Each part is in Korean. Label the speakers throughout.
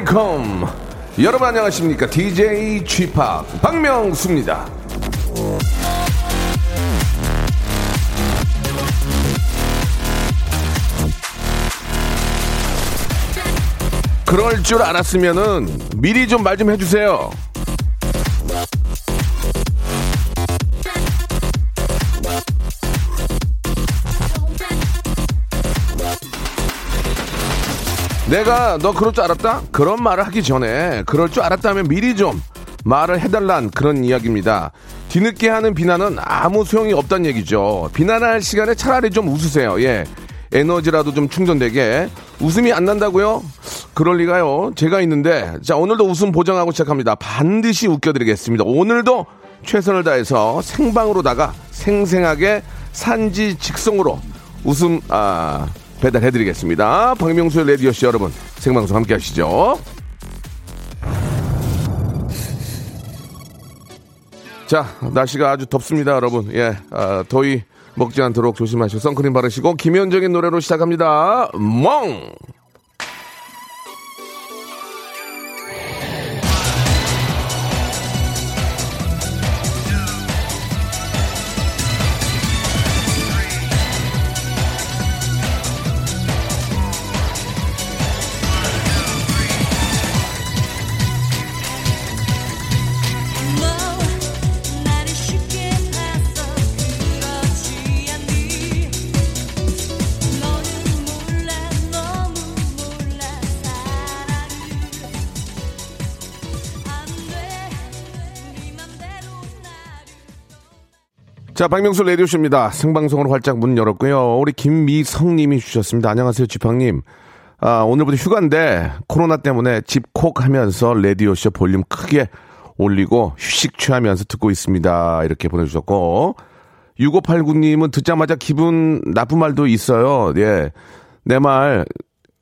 Speaker 1: 웨이컴. 여러분 안녕하십니까? DJ p 박명수입니다. 그럴 줄 알았으면은 미리 좀 말좀 해주세요 내가 너 그럴 줄 알았다? 그런 말을 하기 전에 그럴 줄 알았다면 미리 좀 말을 해달란 그런 이야기입니다. 뒤늦게 하는 비난은 아무 소용이 없다는 얘기죠. 비난할 시간에 차라리 좀 웃으세요. 예. 에너지라도 좀 충전되게. 웃음이 안 난다고요? 그럴 리가요. 제가 있는데. 자, 오늘도 웃음 보장하고 시작합니다. 반드시 웃겨드리겠습니다. 오늘도 최선을 다해서 생방으로다가 생생하게 산지 직송으로 웃음, 아, 배달해드리겠습니다. 박명수의 레디오씨 여러분, 생방송 함께 하시죠. 자, 날씨가 아주 덥습니다, 여러분. 예, 아, 더위 먹지 않도록 조심하시고 선크림 바르시고 김현정의 노래로 시작합니다. 멍! 자, 박명수 레디오쇼입니다. 생방송으로 활짝 문 열었고요. 우리 김미성님이 주셨습니다. 안녕하세요, 지팡님. 아, 오늘부터 휴가인데 코로나 때문에 집콕 하면서 레디오쇼 볼륨 크게 올리고 휴식 취하면서 듣고 있습니다. 이렇게 보내주셨고. 6589님은 듣자마자 기분 나쁜 말도 있어요. 예. 내 말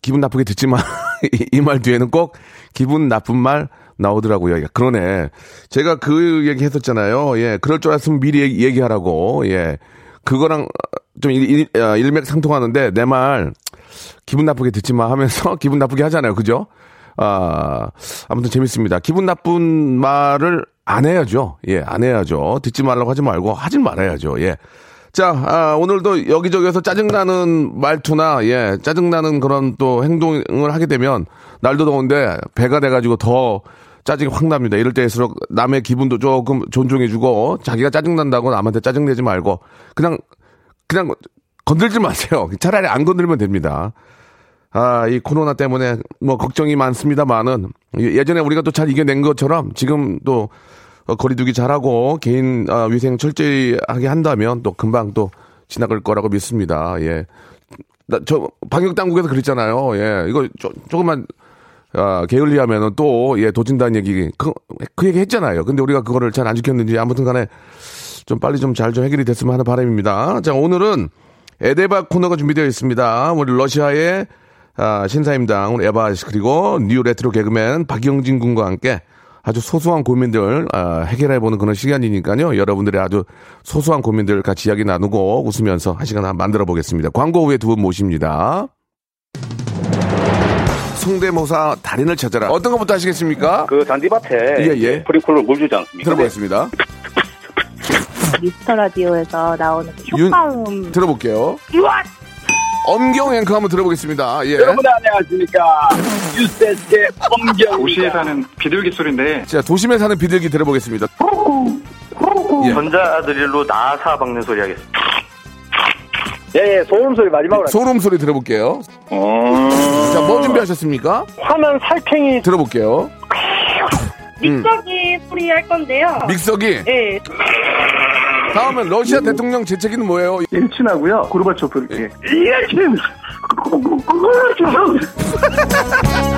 Speaker 1: 기분 나쁘게 듣지만 이 말 뒤에는 꼭 기분 나쁜 말 나오더라고요. 야, 그러네. 제가 그 얘기 했었잖아요. 예. 그럴 줄 알았으면 미리 얘기, 얘기하라고. 예. 그거랑 좀 일, 일, 아, 일맥 상통하는데 내 말 기분 나쁘게 듣지 마 하면서 기분 나쁘게 하잖아요. 그죠? 아, 아무튼 재밌습니다. 기분 나쁜 말을 안 해야죠. 예, 안 해야죠. 듣지 말라고 하지 말고 하지 말아야죠. 예. 자, 아, 오늘도 여기저기에서 짜증나는 말투나, 예, 짜증나는 그런 또 행동을 하게 되면, 날도 더운데, 배가 돼가지고 더 짜증이 확 납니다. 이럴 때일수록 남의 기분도 조금 존중해주고, 자기가 짜증난다고 남한테 짜증내지 말고, 그냥, 그냥 건들지 마세요. 차라리 안 건들면 됩니다. 아, 이 코로나 때문에 뭐 걱정이 많습니다만은 예전에 우리가 또 잘 이겨낸 것처럼 지금 또 어, 거리두기 잘하고 개인 아, 위생 철저히 하게 한다면 또 금방 또 지나갈 거라고 믿습니다. 예. 나, 저 방역 당국에서 그랬잖아요. 예. 이거 조, 조금만 아, 게을리하면은 또 예, 도진다는 얘기 그, 그 얘기 했잖아요. 근데 우리가 그거를 잘 안 지켰는지 아무튼 간에 좀 빨리 좀잘좀 해결이 됐으면 하는 바람입니다. 자, 오늘은 에데바 코너가 준비되어 있습니다. 우리 러시아의 아, 신사임당, 우리 에바 씨, 그리고 new retro 개그맨 박영진 군과 함께 아주 소소한 고민들 아, 해결해보는 그런 시간이니까요. 여러분들의 아주 소소한 고민들 같이 이야기 나누고 웃으면서 한 시간 한번 만들어 보겠습니다. 광고 후에 두 분 모십니다. 성대모사 달인을 찾아라. 어떤 것부터 하시겠습니까?
Speaker 2: 그 잔디밭에
Speaker 1: 예, 예.
Speaker 2: 프리콜로 물 주지 않습니까?
Speaker 1: 들어보겠습니다.
Speaker 3: 미스터 라디오에서 나오는 그
Speaker 1: 윤-
Speaker 3: 효과음
Speaker 1: 들어볼게요. 엄경 앵커 한번 들어보겠습니다. 예.
Speaker 2: 여러분 안녕하십니까 유세스의 엄경
Speaker 4: 도시에 사는 비둘기 소리인데
Speaker 1: 자, 도심에 사는 비둘기 들어보겠습니다. 예.
Speaker 4: 전자드릴로 나사 박는 소리 하겠습니다.
Speaker 2: 예, 예 소음 소리 마지막으로
Speaker 1: 소름 소리 들어볼게요. 자, 뭐 준비하셨습니까?
Speaker 2: 화난 살쾡이
Speaker 1: 들어볼게요.
Speaker 3: 믹서기 소리 할 건데요.
Speaker 1: 믹서기.
Speaker 3: 네.
Speaker 1: 다음은 러시아 대통령 재채기는 뭐예요?
Speaker 4: 일친하고요. 고르바초프 이렇게.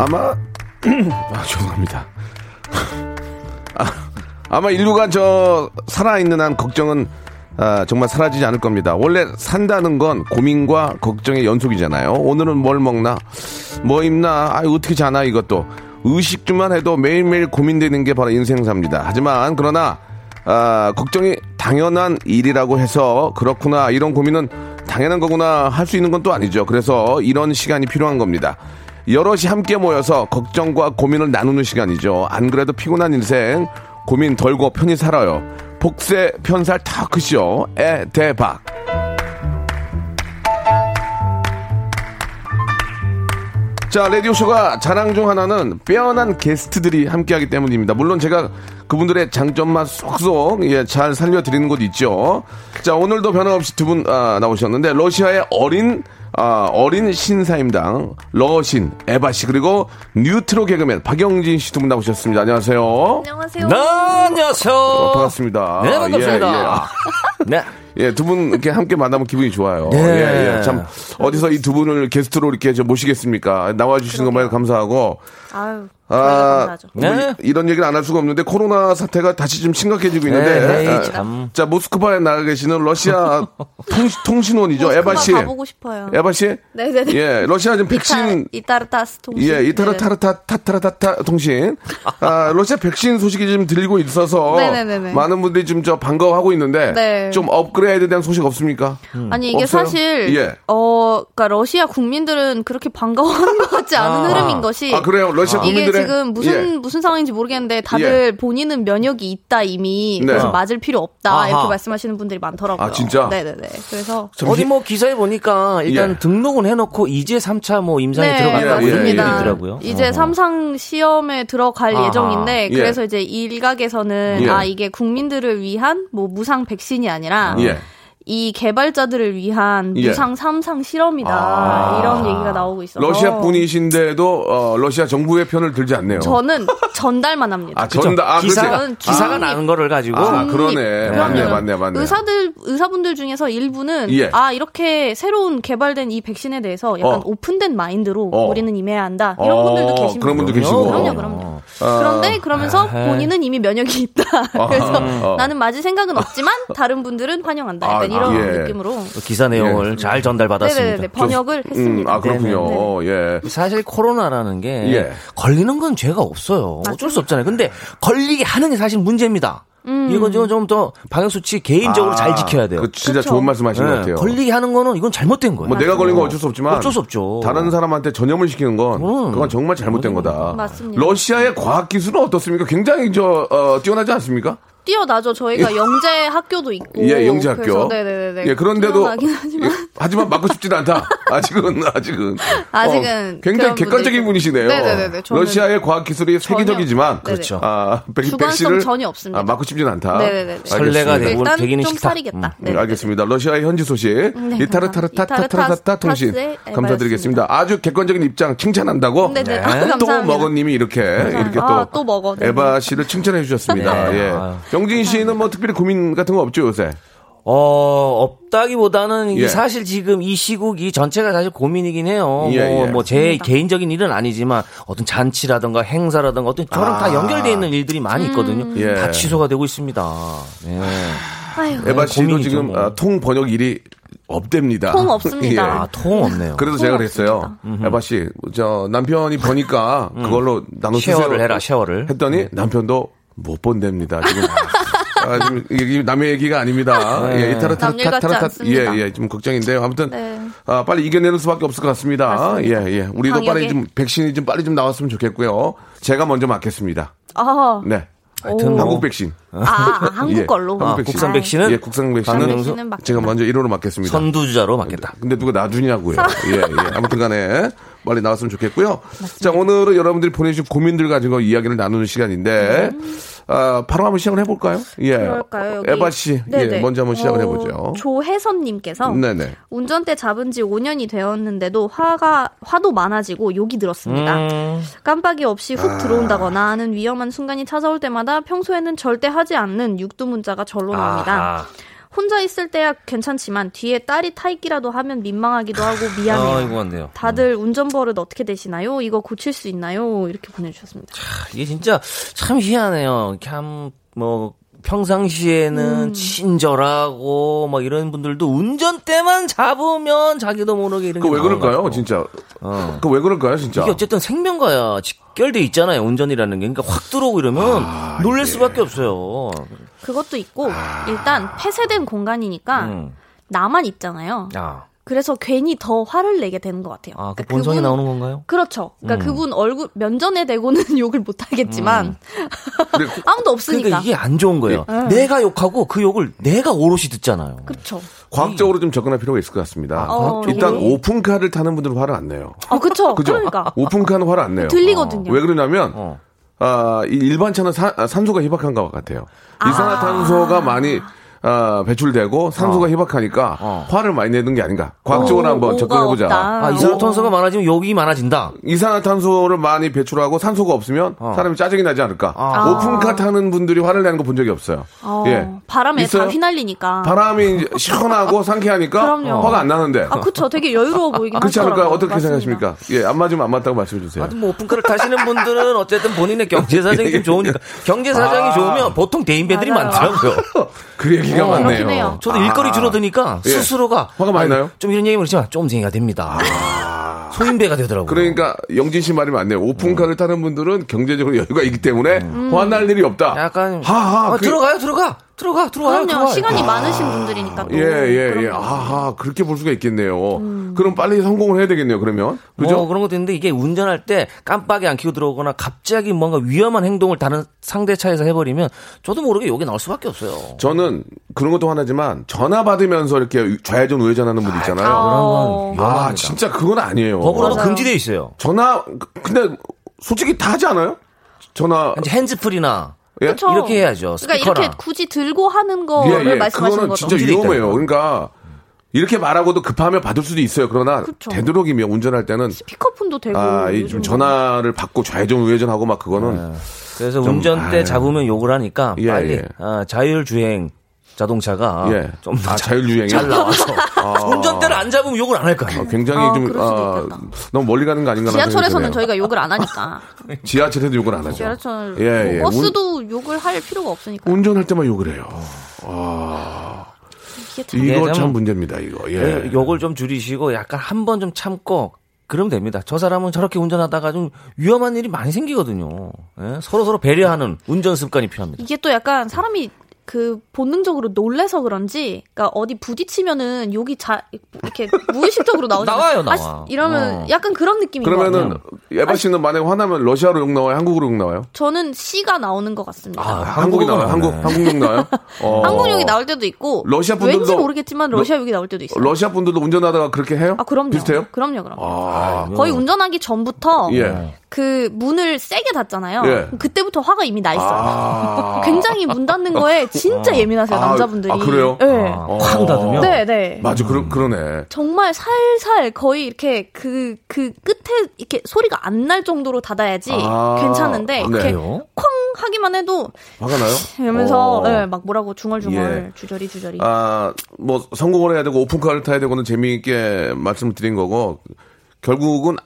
Speaker 1: 아마 아 죄송합니다. 아, 아마 인류가 저 살아있는 한 걱정은 아, 정말 사라지지 않을 겁니다. 원래 산다는 건 고민과 걱정의 연속이잖아요. 오늘은 뭘 먹나, 뭐 입나, 아 어떻게 자나 이것도 의식주만 해도 매일매일 고민되는 게 바로 인생사입니다. 하지만 그러나 아, 걱정이 당연한 일이라고 해서 그렇구나 이런 고민은 당연한 거구나 할 수 있는 건 또 아니죠. 그래서 이런 시간이 필요한 겁니다. 여럿이 함께 모여서 걱정과 고민을 나누는 시간이죠. 안 그래도 피곤한 인생 고민 덜고 편히 살아요. 복세 편살 타크쇼 에 대박. 자, 라디오쇼가 자랑 중 하나는 빼어난 게스트들이 함께하기 때문입니다. 물론 제가 그분들의 장점만 쏙쏙 예, 잘 살려드리는 곳 있죠. 자, 오늘도 변함없이 두분 아, 나오셨는데 러시아의 어린 아, 어린 신사임당 러신 에바 씨 그리고 뉴트로 개그맨 박영진 씨 두 분 나오셨습니다. 안녕하세요.
Speaker 3: 안녕하세요.
Speaker 5: 네, 안녕하세요
Speaker 1: 어, 반갑습니다.
Speaker 5: 네 반갑습니다
Speaker 1: 예, 예. 아,
Speaker 5: 네.
Speaker 1: 예, 두 분 이렇게 함께 만나면 기분이 좋아요.
Speaker 5: 네.
Speaker 1: 예, 예. 참 어디서 이 두 분을 게스트로 이렇게 저 모시겠습니까? 나와 주시는 것만 해도 감사하고
Speaker 3: 아유,
Speaker 1: 아. 뭐
Speaker 5: 네.
Speaker 1: 이- 이런 얘기를 안 할 수가 없는데 코로나 사태가 다시 좀 심각해지고 있는데
Speaker 5: 네,
Speaker 1: 아,
Speaker 5: 참.
Speaker 1: 자 모스크바에 나가 계시는 러시아 통, 신 원이죠 에바 씨.
Speaker 3: 가보고 싶어요.
Speaker 1: 에바 씨.
Speaker 3: 네네네.
Speaker 1: 예, 러시아 지금 백신
Speaker 3: 이타르타스 통신.
Speaker 1: 예, 이타르타르타 타타라타타 통신. 아, 러시아 백신 소식이 좀 들리고 있어서
Speaker 3: 네네네네.
Speaker 1: 많은 분들이 좀저 반가워하고 있는데
Speaker 3: 네.
Speaker 1: 좀 업그레이드에 대한 소식 없습니까?
Speaker 3: 아니 이게
Speaker 1: 없어요?
Speaker 3: 사실
Speaker 1: 예.
Speaker 3: 어 그러니까 러시아 국민들은 그렇게 반가워하는 것 같지 않은 흐름인 것이
Speaker 1: 아, 그래요? 러시아
Speaker 3: 이게
Speaker 1: 국민들의
Speaker 3: 지금 무슨
Speaker 1: 예.
Speaker 3: 무슨 상황인지 모르겠는데 다들 본인은 면역이 있다 이미
Speaker 1: 네.
Speaker 3: 그래서 맞을 필요 없다
Speaker 5: 아하.
Speaker 3: 이렇게 말씀하시는 분들이 많더라고요.
Speaker 1: 아, 진짜?
Speaker 3: 네네네. 그래서
Speaker 5: 어디 뭐 기사에 보니까 일단
Speaker 1: 예.
Speaker 5: 등록은 해놓고 이제 3차 뭐 임상에
Speaker 3: 네,
Speaker 5: 들어간다고
Speaker 1: 예,
Speaker 5: 이런
Speaker 1: 예, 예.
Speaker 5: 있더라고요.
Speaker 3: 이제
Speaker 5: 어허.
Speaker 3: 삼상 시험에 들어갈
Speaker 5: 아하.
Speaker 3: 예정인데
Speaker 1: 예.
Speaker 3: 그래서 이제 일각에서는
Speaker 1: 예.
Speaker 3: 아 이게 국민들을 위한 뭐 무상 백신이 아니라
Speaker 1: 예.
Speaker 3: 이 개발자들을 위한
Speaker 1: 예.
Speaker 3: 무상 삼상 실험이다
Speaker 1: 아.
Speaker 3: 이런 얘기가 나오고 있어서
Speaker 1: 러시아 분이신데도 어, 러시아 정부의 편을 들지 않네요.
Speaker 3: 저는 전달만 합니다.
Speaker 1: 아, 전다 아, 그렇지.
Speaker 5: 기사가
Speaker 3: 아.
Speaker 5: 나는 거를 가지고
Speaker 1: 아, 그러네. 맞네. 맞네, 맞네.
Speaker 3: 의사들 의사분들 중에서 일부는
Speaker 1: 예.
Speaker 3: 아 이렇게 새로운 개발된 이 백신에 대해서 약간
Speaker 1: 어.
Speaker 3: 오픈된 마인드로
Speaker 1: 어.
Speaker 3: 우리는 임해야 한다 이런
Speaker 1: 어,
Speaker 3: 분들도 계십니다.
Speaker 1: 그런 분도 계시고.
Speaker 3: 그럼요, 그럼요.
Speaker 1: 아.
Speaker 3: 그런데 그러면서
Speaker 5: 에헤이.
Speaker 3: 본인은 이미 면역이 있다. 그래서
Speaker 1: 어.
Speaker 3: 나는 맞을 생각은 없지만 다른 분들은 환영한다. 약간
Speaker 1: 아,
Speaker 3: 이런
Speaker 1: 예.
Speaker 3: 느낌으로.
Speaker 5: 기사 내용을 잘 전달받았습니다.
Speaker 3: 네네네 번역을
Speaker 1: 음,
Speaker 3: 했습니다.
Speaker 1: 아, 그렇군요. 예.
Speaker 5: 사실 코로나라는 게
Speaker 1: 예.
Speaker 5: 걸리는 건 죄가 없어요. 어쩔 수 없잖아요. 근데 걸리게 하는 게 사실 문제입니다.
Speaker 3: 음.
Speaker 5: 이건 좀 더 방역 수칙 개인적으로
Speaker 1: 아,
Speaker 5: 잘 지켜야 돼요.
Speaker 1: 그 진짜
Speaker 3: 그쵸.
Speaker 1: 좋은 말씀 하신 것
Speaker 5: 네,
Speaker 1: 같아요.
Speaker 5: 걸리게 하는 거는 이건 잘못된 거예요.
Speaker 1: 뭐 내가 걸린 건 어쩔 수 없지만
Speaker 5: 어쩔 수 없죠.
Speaker 1: 다른 사람한테 전염을 시키는 건
Speaker 5: 음.
Speaker 1: 그건 정말 잘못된 거다.
Speaker 3: 맞습니다.
Speaker 1: 러시아의 과학 기술은 어떻습니까? 굉장히 저 어, 뛰어나지 않습니까?
Speaker 3: 뛰어나죠. 저희가 영재 학교도 있고.
Speaker 1: 예, 영재 학교.
Speaker 3: 네네네.
Speaker 1: 예, 그런데도
Speaker 3: 하지만
Speaker 1: 예, 하지만 맞고 싶지는 않다. 아직은 아직은
Speaker 3: 아직은
Speaker 1: 어, 굉장히 객관적인 분이시네요.
Speaker 3: 네네네네. 저는
Speaker 1: 러시아의 과학 기술이 세계적이지만.
Speaker 5: 그렇죠.
Speaker 1: 아, 백, 백신을
Speaker 3: 전혀 없습니다.
Speaker 1: 아, 맞고 싶지는 않다.
Speaker 3: 네네네.
Speaker 5: 설레가
Speaker 1: 알겠습니다.
Speaker 5: 되고
Speaker 3: 일단
Speaker 5: 되기는
Speaker 3: 좀
Speaker 5: 싫다.
Speaker 3: 살이겠다.
Speaker 1: 네, 알겠습니다. 러시아의 현지 소식 이타르타르타 타타라타 통신 감사드리겠습니다. 아주 객관적인 입장 칭찬한다고
Speaker 3: 네네.
Speaker 1: 또. 먹은님이 이렇게 이렇게 또,
Speaker 3: 아, 또 먹어. 네.
Speaker 1: 에바 씨를 칭찬해 주셨습니다.
Speaker 5: 네.
Speaker 1: 예. 영진 씨는 뭐 특별히 고민 같은 거 없죠 요새?
Speaker 5: 어, 없다기보다는
Speaker 1: 예.
Speaker 5: 사실 지금 이 시국이 전체가 사실 고민이긴 해요.
Speaker 1: 예,
Speaker 5: 뭐,
Speaker 1: 예.
Speaker 5: 뭐, 제 개인적인 일은 아니지만 어떤 잔치라든가 행사라든가 어떤 저랑
Speaker 1: 아.
Speaker 5: 다 연결되어 있는 일들이 많이 있거든요.
Speaker 1: 예.
Speaker 5: 다 취소가 되고 있습니다. 네.
Speaker 3: 아유,
Speaker 1: 에바 씨도
Speaker 5: 고민이죠,
Speaker 1: 지금
Speaker 5: 뭐.
Speaker 1: 아, 통 번역 일이 없답니다.
Speaker 3: 통 없습니다.
Speaker 1: 예.
Speaker 5: 아, 통 없네요.
Speaker 1: 그래서 제가 그랬어요. 에바 씨, 저 남편이 버니까 그걸로 나눠 쓰세요.
Speaker 5: share를 해라, share를.
Speaker 1: 했더니 남편도 못 번답니다. 지금. 아, 지금 이게 남의 얘기가 아닙니다.
Speaker 5: 네.
Speaker 1: 예, 이타르타
Speaker 3: 않습니다.
Speaker 1: 예, 예, 좀 걱정인데요. 아무튼
Speaker 3: 네.
Speaker 1: 아, 빨리 이겨내는 수밖에 없을 것 같습니다.
Speaker 3: 맞습니다.
Speaker 1: 예, 예. 우리도
Speaker 3: 방역에.
Speaker 1: 빨리 좀 백신이 좀 빨리 좀 나왔으면 좋겠고요. 제가 먼저 맞겠습니다.
Speaker 3: 아,
Speaker 1: 네.
Speaker 5: 하여튼 뭐
Speaker 1: 한국 백신.
Speaker 3: 아, 아, 한국
Speaker 1: 예,
Speaker 3: 걸로.
Speaker 1: 한국
Speaker 5: 아,
Speaker 1: 백신.
Speaker 5: 국산 백신은
Speaker 1: 예, 국산 백신은
Speaker 3: 맞겠다.
Speaker 1: 제가 먼저 1호로 맞겠습니다.
Speaker 5: 선두주자로 맡겠다.
Speaker 1: 근데 누가 놔주냐고요. 예, 예. 아무튼 간에 빨리 나왔으면 좋겠고요. 자, 오늘은 여러분들이 보내주신 고민들 가지고 이야기를 나누는 시간인데, 아, 바로 한번 시작을 해볼까요? 예.
Speaker 3: 음. 그럴까요? 여기.
Speaker 1: 에바 씨, 예,
Speaker 3: 네네.
Speaker 1: 먼저 한번 시작을
Speaker 3: 어,
Speaker 1: 해보죠.
Speaker 3: 조혜선님께서
Speaker 1: 네네.
Speaker 3: 운전대 잡은 지 5년이 되었는데도 화가 화도 많아지고 욕이 들었습니다.
Speaker 5: 음.
Speaker 3: 깜빡이 없이
Speaker 1: 아.
Speaker 3: 훅 들어온다거나 하는 위험한 순간이 찾아올 때마다 평소에는 절대 하지 않는 육두 문자가 절로 나옵니다.
Speaker 5: 아하.
Speaker 3: 혼자 있을 때야 괜찮지만 뒤에 딸이 타있기라도 하면 민망하기도 하고 미안해요.
Speaker 5: 아, 이거 안 돼요.
Speaker 3: 다들 운전 버릇 어떻게 되시나요? 이거 고칠 수 있나요? 이렇게 보내주셨습니다.
Speaker 5: 이게 진짜 참 희한해요. 참 뭐 평상시에는
Speaker 3: 음.
Speaker 5: 친절하고 뭐 이런 분들도 운전대만 잡으면 자기도 모르게 이런
Speaker 1: 그게왜 그럴까요. 진짜?
Speaker 5: 어.
Speaker 1: 그왜 그럴까요, 진짜?
Speaker 5: 이게 어쨌든 생명과야 직결돼 있잖아요. 운전이라는 게. 그러니까 확 들어오고 이러면
Speaker 1: 아,
Speaker 5: 놀랄
Speaker 1: 예.
Speaker 5: 수밖에 없어요.
Speaker 3: 그것도 있고 일단 폐쇄된 공간이니까
Speaker 5: 아. 음.
Speaker 3: 나만 있잖아요.
Speaker 5: 아,
Speaker 3: 그래서 괜히 더 화를 내게 되는 것 같아요.
Speaker 5: 아, 그
Speaker 3: 그러니까
Speaker 5: 본성이
Speaker 3: 그분-
Speaker 5: 나오는 건가요?
Speaker 3: 그렇죠. 그러니까
Speaker 5: 음.
Speaker 3: 그분 얼굴 면전에 대고는 욕을 못 하겠지만
Speaker 1: 근데
Speaker 3: 아무도 없으니까.
Speaker 5: 그러니까 이게 안 좋은 거예요.
Speaker 3: 네.
Speaker 5: 내가 욕하고 그 욕을 내가 오롯이 듣잖아요.
Speaker 3: 그렇죠.
Speaker 1: 과학적으로 좀 접근할 필요가 있을 것 같습니다.
Speaker 3: 어,
Speaker 1: 일단
Speaker 3: 예.
Speaker 1: 오픈카를 타는 분들은 화를 안 내요.
Speaker 3: 아, 그쵸.
Speaker 1: 그죠?
Speaker 3: 그러니까.
Speaker 1: 오픈카는 화를 안 내요.
Speaker 3: 들리거든요.
Speaker 1: 왜 그러냐면
Speaker 5: 어.
Speaker 1: 아, 이 일반 차는 사- 아, 산소가 희박한 것 같아요. 이산화탄소가 많이 아, 배출되고 산소가 희박하니까
Speaker 5: 어.
Speaker 1: 화를 많이 내는 게 아닌가. 과학적으로
Speaker 3: 오,
Speaker 1: 한번
Speaker 3: 오가
Speaker 1: 접근해 보자.
Speaker 3: 없다.
Speaker 5: 아, 이산화탄소가 많아지면 욕이 많아진다.
Speaker 1: 이산화탄소를 많이 배출하고 산소가 없으면
Speaker 5: 어.
Speaker 1: 사람이 짜증이 나지 않을까.
Speaker 5: 아.
Speaker 1: 오픈카 타는 분들이 화를 내는 거 본 적이 없어요.
Speaker 3: 어,
Speaker 1: 예.
Speaker 3: 바람에
Speaker 1: 있어요?
Speaker 3: 다 휘날리니까.
Speaker 1: 바람이 이제 시원하고 상쾌하니까
Speaker 3: 그럼요.
Speaker 1: 화가 안 나는데.
Speaker 3: 아, 그쵸. 되게 여유로워 보이긴
Speaker 1: 그렇지 않을까요?
Speaker 3: 하더라고요.
Speaker 1: 어떻게
Speaker 3: 맞습니다.
Speaker 1: 생각하십니까? 예, 안 맞으면 안 맞다고 말씀해 주세요.
Speaker 5: 하여튼 뭐 오픈카를 타시는 분들은 어쨌든 본인의 경제 사정이 좀 좋으니까 경제 사정이
Speaker 1: 아.
Speaker 5: 좋으면 보통 대인배들이. 많더라고요.
Speaker 1: 그 얘기 가
Speaker 5: 어,
Speaker 3: 해요.
Speaker 5: 저도 일거리 줄어드니까
Speaker 1: 예.
Speaker 5: 스스로가
Speaker 1: 화가 많이 나요?
Speaker 5: 좀 이런 얘기 그렇지만 쫌생이가 됩니다. 소인배가 되더라고요.
Speaker 1: 그러니까 영진 씨 말이 맞네요. 오픈카를 타는 분들은 경제적으로 여유가 있기 때문에 화날 일이 없다.
Speaker 5: 약간
Speaker 1: 하하.
Speaker 5: 아,
Speaker 1: 그-
Speaker 5: 들어가요, 들어가, 들어가, 들어와요,
Speaker 3: 그럼요.
Speaker 5: 들어와요.
Speaker 3: 시간이
Speaker 5: 아.
Speaker 3: 많으신 분들이니까 또.
Speaker 1: 예, 예, 예.
Speaker 3: 거.
Speaker 1: 아하, 그렇게 볼 수가 있겠네요. 그럼 빨리 성공을 해야 되겠네요, 그러면. 그죠?
Speaker 5: 뭐 그런 것도 있는데 이게 운전할 때 깜빡이 안 켜고 들어오거나 갑자기 뭔가 위험한 행동을 다른 상대 차에서 해버리면 저도 모르게 욕이 나올 수밖에 없어요.
Speaker 1: 저는 그런 것도 하나지만 전화 받으면서 이렇게 좌회전 우회전하는 분들 있잖아요.
Speaker 5: 그런 건
Speaker 3: 어.
Speaker 1: 아,
Speaker 5: 위험합니다.
Speaker 1: 진짜 그건 아니에요.
Speaker 5: 법으로도. 금지돼 있어요.
Speaker 1: 전화, 근데 솔직히 다 하지 않아요? 전화.
Speaker 5: 이제 핸즈프리나
Speaker 1: 예?
Speaker 3: 그쵸.
Speaker 5: 이렇게 해야죠.
Speaker 3: 그러니까
Speaker 5: 스피커나.
Speaker 3: 이렇게 굳이 들고 하는 거를 말씀하시는
Speaker 1: 그거는
Speaker 3: 거죠.
Speaker 1: 진짜. 위험해요. 그러니까 이렇게 말하고도 급하면 받을 수도 있어요. 그러나
Speaker 3: 그쵸.
Speaker 1: 되도록이면 운전할 때는
Speaker 3: 피커폰도 되고.
Speaker 1: 아, 이
Speaker 3: 요즘
Speaker 1: 좀 전화를 받고 좌회전 우회전하고 막 그거는
Speaker 5: 네. 그래서 운전대
Speaker 1: 아유.
Speaker 5: 잡으면 욕을 하니까
Speaker 1: 예,
Speaker 5: 빨리
Speaker 1: 예.
Speaker 5: 아, 자율 주행 자동차가
Speaker 1: 예.
Speaker 5: 좀
Speaker 1: 아, 자율주행이요?
Speaker 5: 잘 나와서 운전대를 안 잡으면 욕을 안 할까요?
Speaker 1: 어, 굉장히
Speaker 3: 아,
Speaker 1: 좀 아. 너무 멀리 가는 거 아닌가
Speaker 3: 지하철에서는 저희가 욕을 안 하니까.
Speaker 1: 지하철에도 욕을 안 하죠.
Speaker 3: 지하철,
Speaker 1: 예, 예.
Speaker 3: 뭐 버스도 욕을 할 필요가 없으니까.
Speaker 1: 운, 운전할 때만 욕을 해요.
Speaker 3: 이게 참
Speaker 1: 이거
Speaker 5: 예,
Speaker 1: 참
Speaker 5: 좀-
Speaker 1: 문제입니다. 이거. 예.
Speaker 5: 예, 욕을 좀 줄이시고 약간 한 번 좀 참고 그러면 됩니다. 저 사람은 저렇게 운전하다가 좀 위험한 일이 많이 생기거든요. 예? 서로 서로 배려하는 운전 습관이 필요합니다.
Speaker 3: 이게 또 약간 사람이 그 본능적으로 놀래서 그런지, 그러니까 어디 부딪히면은 욕이 자 이렇게 무의식적으로 나오잖아요.
Speaker 5: 나와요, 나와.
Speaker 3: 아, 씨, 이러면
Speaker 5: 어.
Speaker 3: 약간 그런 느낌인 것
Speaker 1: 그러면은
Speaker 3: 같아요.
Speaker 1: 에바 씨는 만약에 화나면 러시아로 욕 나와요? 한국으로 욕 나와요?
Speaker 3: 저는 C가 나오는 것 같습니다.
Speaker 5: 아,
Speaker 1: 한국이 나와요. 한국
Speaker 5: 나오네.
Speaker 1: 한국 욕 나와요? 어.
Speaker 3: 한국 욕이 나올 때도 있고,
Speaker 1: 러시아 분들도-
Speaker 3: 왠지 모르겠지만 러시아 욕이 나올 때도 있어요.
Speaker 1: 러시아 분들도 운전하다가 그렇게 해요?
Speaker 3: 아 그럼요.
Speaker 1: 비슷해요?
Speaker 3: 그럼요, 그럼요.
Speaker 1: 아,
Speaker 3: 거의 운전하기 전부터
Speaker 1: 예.
Speaker 3: 그 문을 세게 닫잖아요.
Speaker 1: 예.
Speaker 3: 그때부터 화가 이미 나 있어요.
Speaker 1: 아.
Speaker 3: 굉장히 문 닫는 거에 진짜 예민하세요
Speaker 1: 아,
Speaker 3: 남자분들이.
Speaker 1: 아, 그래요?
Speaker 3: 네.
Speaker 1: 어.
Speaker 5: 쾅 닫으면
Speaker 3: 네, 네.
Speaker 1: 맞아, 그러, 그러네.
Speaker 3: 정말 살살 거의 이렇게 그, 그 끝에 이렇게 소리가 안 날 정도로 닫아야지
Speaker 1: 아,
Speaker 3: 괜찮은데,
Speaker 1: 네.
Speaker 3: 이렇게
Speaker 5: 그래요?
Speaker 3: 쾅 하기만 해도
Speaker 1: 화가 나요?
Speaker 3: 이러면서
Speaker 1: 어.
Speaker 3: 네, 막 뭐라고 중얼중얼
Speaker 1: 예.
Speaker 3: 주저리 주저리.
Speaker 1: 아, 뭐, 성공을 해야 되고, 오픈카를 타야 되고는 재미있게 말씀을 드린 거고, 결국은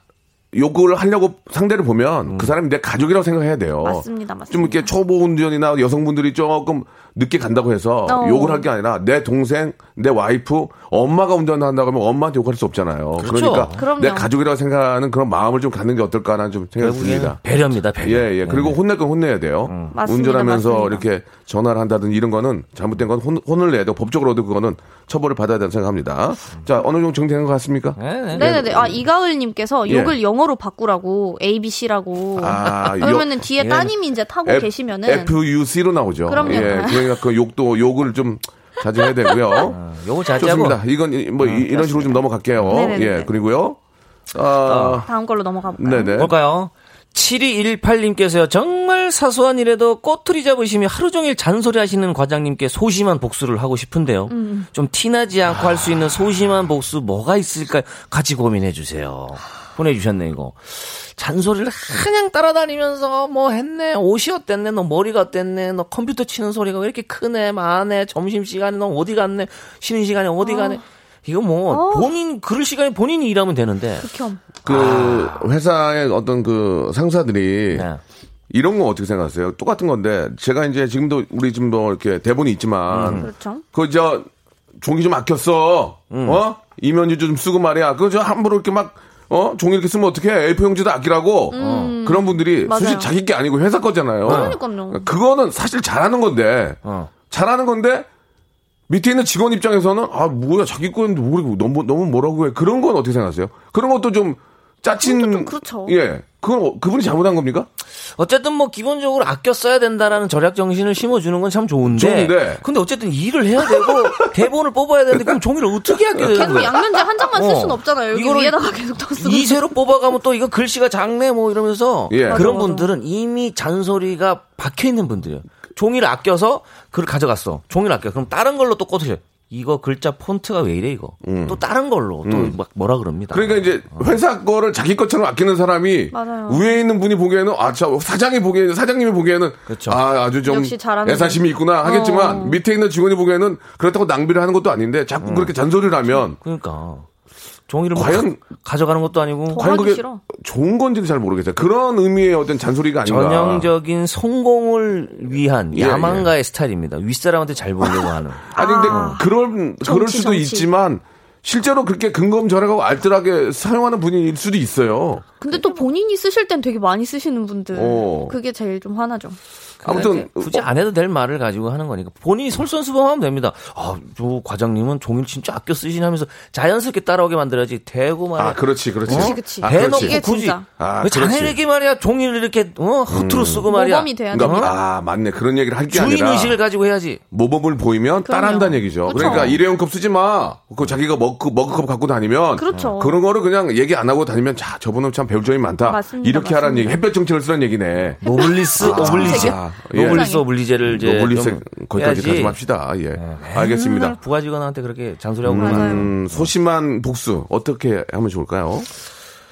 Speaker 1: 욕을 하려고 상대를 보면 그 사람이 내 가족이라고 생각해야 돼요.
Speaker 3: 맞습니다, 맞습니다.
Speaker 1: 좀 이렇게 초보 운전이나 여성분들이 조금 늦게 간다고 해서
Speaker 3: 어.
Speaker 1: 욕을 할 게 아니라 내 동생, 내 와이프, 엄마가 운전한다고 하면 엄마한테 욕할 수 없잖아요.
Speaker 5: 그렇죠.
Speaker 1: 러니까
Speaker 3: 그럼요.
Speaker 1: 내 가족이라고 생각하는 그런 마음을 좀 갖는 게 어떨까라는 좀 생각이 듭니다.
Speaker 5: 배려입니다, 배려.
Speaker 1: 예, 예. 그리고
Speaker 5: 네.
Speaker 1: 혼낼 건 혼내야 돼요.
Speaker 3: 맞습니다,
Speaker 1: 운전하면서
Speaker 3: 맞습니다.
Speaker 1: 이렇게 전화를 한다든지 이런 거는 잘못된 건 혼, 혼을 내야 되고 법적으로도 그거는 처벌을 받아야 된다고 생각합니다. 자, 어느 정도 정리된 것 같습니까?
Speaker 5: 네, 네.
Speaker 3: 네 네네. 아, 이가을님께서
Speaker 1: 예.
Speaker 3: 욕을 영어로 바꾸라고, ABC라고.
Speaker 1: 아,
Speaker 3: 그러면은 뒤에
Speaker 5: 예.
Speaker 3: 따님이 이제 타고
Speaker 1: F-
Speaker 3: 계시면은.
Speaker 1: FUC로 나오죠.
Speaker 3: 그럼요.
Speaker 1: 예, 그러니까 그 욕도 욕을 좀 자제해야 되고요.
Speaker 5: 어, 요거 자제하고
Speaker 1: 좋습니다. 이건 이- 뭐 이- 이런 식으로 좀 넘어갈게요.
Speaker 3: 네네네.
Speaker 1: 예, 그리고요. 아,
Speaker 3: 다음 걸로 넘어가 볼까요?
Speaker 1: 네네.
Speaker 5: 뭘까요? 7218님께서요, 정말 사소한 일에도 꼬투리 잡으시며 하루 종일 잔소리 하시는 과장님께 소심한 복수를 하고 싶은데요. 좀 티나지 않고 할 수 있는 소심한 복수 뭐가 있을까요? 같이 고민해 주세요. 보내주셨네, 이거. 잔소리를 그냥 따라다니면서 뭐 했네, 옷이 어땠네, 너 머리가 어땠네, 너 컴퓨터 치는 소리가 왜 이렇게 크네, 많네, 점심시간에 너 어디 갔네, 쉬는 시간에 어디 가네. 이거 뭐, 본인, 그럴 시간에 본인이 일하면 되는데.
Speaker 3: 극혐.
Speaker 1: 그 회사의 어떤 그 상사들이
Speaker 5: 네.
Speaker 1: 이런 거 어떻게 생각하세요? 똑같은 건데 제가 이제 지금도 우리 지금 뭐 이렇게 대본이 있지만
Speaker 3: 그렇죠.
Speaker 1: 그저 종이 좀 아꼈어. 어? 이면지 좀 쓰고 말이야. 그저 함부로 이렇게 막 어? 종이 이렇게 쓰면 어떻게 해? A4 용지도 아끼라고. 그런 분들이
Speaker 3: 맞아요.
Speaker 1: 사실 자기 게 아니고 회사 거잖아요.
Speaker 3: 그러니까요.
Speaker 1: 그거는 사실 잘하는 건데.
Speaker 5: 어.
Speaker 1: 잘하는 건데 밑에 있는 직원 입장에서는 아 뭐야 자기 건데 모르고 너무 너무 뭐라고 해 그런 건 어떻게 생각하세요? 그런 것도 좀 짜친
Speaker 3: 그렇죠.
Speaker 1: 예 그건 어- 그분이 잘못한 겁니까?
Speaker 5: 어쨌든 뭐 기본적으로 아껴 써야 된다라는 절약 정신을 심어주는 건 참 좋은데.
Speaker 1: 좋은데.
Speaker 5: 근데 어쨌든 일을 해야 되고 대본을 뽑아야 되는데 그럼 종이를 어떻게 아껴야 되는
Speaker 3: 계속
Speaker 5: 거야?
Speaker 3: 양면제 한 장만 쓸
Speaker 5: 어.
Speaker 3: 수는 없잖아요. 여기 위에다가 계속 더 쓰고.
Speaker 5: 이세로 뽑아가면 또 이거 글씨가 작네 뭐 이러면서
Speaker 1: 예.
Speaker 5: 그런
Speaker 3: 맞아, 맞아.
Speaker 5: 분들은 이미 잔소리가 박혀 있는 분들이에요. 종이를 아껴서 그걸 가져갔어. 종이를 아껴. 그럼 다른 걸로 또 꽂으셔. 이거 글자 폰트가 왜 이래 이거. 또 다른 걸로 또 막 뭐라 그럽니다.
Speaker 1: 그러니까 이제 회사 거를 자기 것처럼 아끼는 사람이
Speaker 3: 맞아요.
Speaker 1: 위에 있는 분이 보기에는 아, 저 사장이 보기에는 사장님이 보기에는
Speaker 5: 그렇죠.
Speaker 1: 아 아주 좀
Speaker 3: 역시 잘하는
Speaker 1: 애사심이 있구나 하겠지만
Speaker 3: 어.
Speaker 1: 밑에 있는 직원이 보기에는 그렇다고 낭비를 하는 것도 아닌데 자꾸 그렇게 잔소리를 하면
Speaker 5: 그러니까 종이를 뭐
Speaker 1: 과연-
Speaker 5: 가- 가져가는 것도 아니고
Speaker 3: 더
Speaker 1: 과연 그게
Speaker 3: 싫어.
Speaker 1: 좋은 건지도 잘 모르겠어요. 그런 의미의 어떤 잔소리가 아닌가.
Speaker 5: 전형적인 성공을 위한
Speaker 1: 예,
Speaker 5: 야망가의 스타일입니다. 윗사람한테 잘 보이려고 하는.
Speaker 1: 아니 근데
Speaker 3: 아.
Speaker 1: 그럴 그럴
Speaker 3: 정치,
Speaker 1: 수도
Speaker 3: 정치.
Speaker 1: 있지만 실제로 그렇게 근검절약하고 알뜰하게 사용하는 분일 수도 있어요.
Speaker 3: 근데 또 본인이 쓰실 땐 되게 많이 쓰시는 분들.
Speaker 1: 어.
Speaker 3: 그게 제일 좀 화나죠.
Speaker 1: 아무튼
Speaker 5: 굳이 안 해도 될 말을 가지고 하는 거니까 본인이 솔선수범하면 됩니다. 아, 저 과장님은 종이를 진짜 아껴 쓰시냐면서 자연스럽게 따라오게 만들어야지 대고 말이야.
Speaker 1: 아 그렇지 그렇지.
Speaker 3: 그치, 그치.
Speaker 1: 아,
Speaker 5: 대놓고
Speaker 1: 그렇지.
Speaker 3: 이게
Speaker 5: 굳이.
Speaker 1: 아,
Speaker 5: 왜
Speaker 1: 그렇지.
Speaker 5: 자네에게 말이야 종이를 이렇게 어 허투루 쓰고 말이야.
Speaker 3: 모범이 돼야
Speaker 1: 그러니까
Speaker 3: 됩니다.
Speaker 1: 아 맞네 그런 얘기를 할게
Speaker 5: 주인
Speaker 1: 아니라
Speaker 5: 의식을 가지고 해야지.
Speaker 1: 모범을 보이면. 따라한다는 얘기죠.
Speaker 3: 그쵸.
Speaker 1: 그러니까 일회용 컵 쓰지 마. 그 자기가 머그 머그컵 갖고 다니면
Speaker 3: 그렇죠.
Speaker 1: 런 거를 그냥 얘기 안 하고 다니면 자 저분은 참 배울 점이 많다.
Speaker 3: 맞습니다,
Speaker 1: 이렇게 하라는
Speaker 3: 맞습니다.
Speaker 1: 얘기. 햇볕 정책을 쓰라는 얘기네.
Speaker 5: 노블리스 오블리제.
Speaker 1: 아, 예.
Speaker 5: 노블리스 오블리제를 이제
Speaker 1: 노블리스
Speaker 5: 좀
Speaker 1: 거기까지
Speaker 5: 해야지.
Speaker 1: 가지 맙시다. 예. 알겠습니다.
Speaker 5: 맨날 부하 직원한테 그렇게 잔소리하고
Speaker 1: 음, 소심한 복수 어떻게 하면 좋을까요?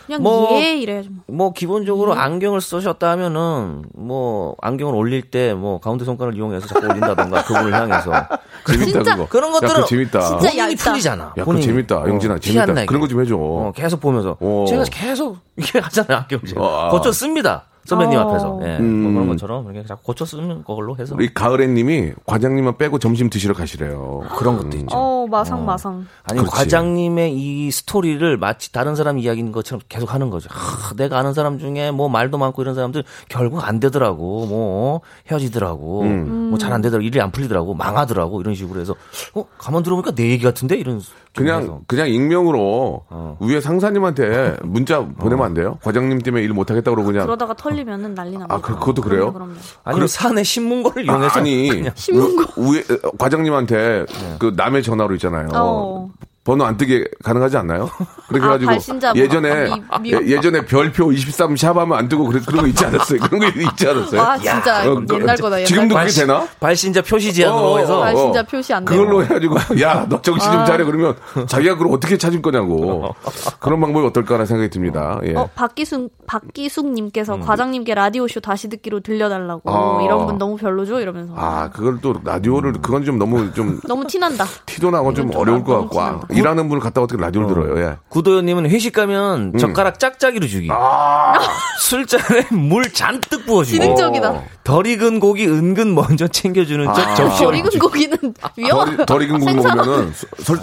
Speaker 3: 그냥
Speaker 5: 뭐-
Speaker 3: 예 이래야죠. 뭐.
Speaker 5: 뭐 기본적으로 안경을 쓰셨다 하면은 뭐 안경을 올릴 때 뭐 가운데 손가락을 이용해서 자꾸 올린다던가 그분을 향해서
Speaker 1: 재밌다 그거.
Speaker 5: 그런
Speaker 1: 야,
Speaker 5: 것들은
Speaker 1: 그거 재밌다.
Speaker 3: 진짜 얇다.
Speaker 5: 풀리잖아.
Speaker 1: 야, 그거
Speaker 5: 본인이.
Speaker 1: 재밌다.
Speaker 5: 어,
Speaker 1: 영진아,
Speaker 5: 티
Speaker 1: 재밌다. 그런 거 좀 해줘.
Speaker 5: 어, 계속 보면서
Speaker 1: 어.
Speaker 5: 제가 계속 이렇게 하잖아요 안경제
Speaker 1: 어, 아.
Speaker 5: 고쳐 씁니다 선배님
Speaker 3: 어.
Speaker 5: 앞에서 예,
Speaker 1: 음.
Speaker 5: 뭐 그런 것처럼 이렇게 자꾸 고쳐 쓰는 걸로 해서
Speaker 1: 우리 가을애님이 과장님만 빼고 점심 드시러 가시래요.
Speaker 5: 그런 것도 있죠.
Speaker 3: 어 마상 마상.
Speaker 5: 아니
Speaker 1: 그렇지.
Speaker 5: 과장님의 이 스토리를 마치 다른 사람 이야기인 것처럼 계속 하는 거죠. 하, 내가 아는 사람 중에 뭐 말도 많고 이런 사람들 결국 안 되더라고. 뭐 헤어지더라고.
Speaker 1: 음.
Speaker 5: 뭐잘 안 되더라고. 일이 안 풀리더라고. 망하더라고. 이런 식으로 해서 어 가만 들어보니까 내 얘기 같은데 이런 좀
Speaker 1: 그냥
Speaker 5: 해서.
Speaker 1: 그냥 익명으로
Speaker 5: 어.
Speaker 1: 위에 상사님한테 문자 보내면 안 돼요? 과장님 때문에 일 못하겠다 그러고 그냥
Speaker 3: 그러다가 털 리면은 난리 납니다.
Speaker 1: 아, 그- 그것도 그래요?
Speaker 3: 그럼요, 그럼요.
Speaker 5: 아니면 사내 신문고를 이용해서
Speaker 1: 아니
Speaker 5: 그냥
Speaker 3: 신문고.
Speaker 1: 위- 위에 어, 과장님한테 그 남의 전화로 있잖아요.
Speaker 3: 어.
Speaker 1: 번호 안 뜨게 가능하지 않나요? 그렇게
Speaker 3: 아,
Speaker 1: 해가지고
Speaker 3: 발신자 뭐,
Speaker 1: 예전에
Speaker 3: 아,
Speaker 1: 예, 예전에 별표 23 샵하면 안 뜨고 그래, 그런 거 있지 않았어요? 그런 거 있지 않았어요?
Speaker 3: 아 진짜
Speaker 1: 어, 그-
Speaker 3: 옛날 거다 옛날
Speaker 1: 지금도
Speaker 3: 거.
Speaker 1: 그게 되나?
Speaker 5: 발신자 표시 제한으로
Speaker 1: 어, 어,
Speaker 5: 해서
Speaker 1: 어.
Speaker 3: 발신자 표시 안.
Speaker 1: 그걸로 해가지고 야 너 정신 좀
Speaker 3: 아.
Speaker 1: 차려 그러면 자기가 그걸 어떻게 찾을 거냐고 그런 방법이 어떨까라는 생각이 듭니다. 예.
Speaker 3: 어, 박기숙, 박기숙님께서 과장님께 라디오 쇼 다시 듣기로 들려달라고.
Speaker 1: 음. 아.
Speaker 3: 이런 분 너무 별로죠? 이러면서.
Speaker 1: 아 그걸 또 라디오를 그건 좀 너무 좀
Speaker 3: 너무 티난다.
Speaker 1: 티도 나고 좀
Speaker 3: 좀
Speaker 1: 어려울 것 같고 아,
Speaker 3: 티난다.
Speaker 1: 일하는 분을 갖다 어떻게 라디오를 들어요? 예.
Speaker 5: 구도현님은 회식 가면 젓가락 짝짝이로 주기. 술잔에 물 잔뜩 부어주기.
Speaker 3: 지능적이다.
Speaker 1: 어.
Speaker 5: 덜 익은 고기 은근 먼저 챙겨주는
Speaker 1: 아.
Speaker 5: 적 접시.
Speaker 3: 덜 익은 고기는 위험한.
Speaker 1: 덜, 덜 익은 고기. 먹으면은 설,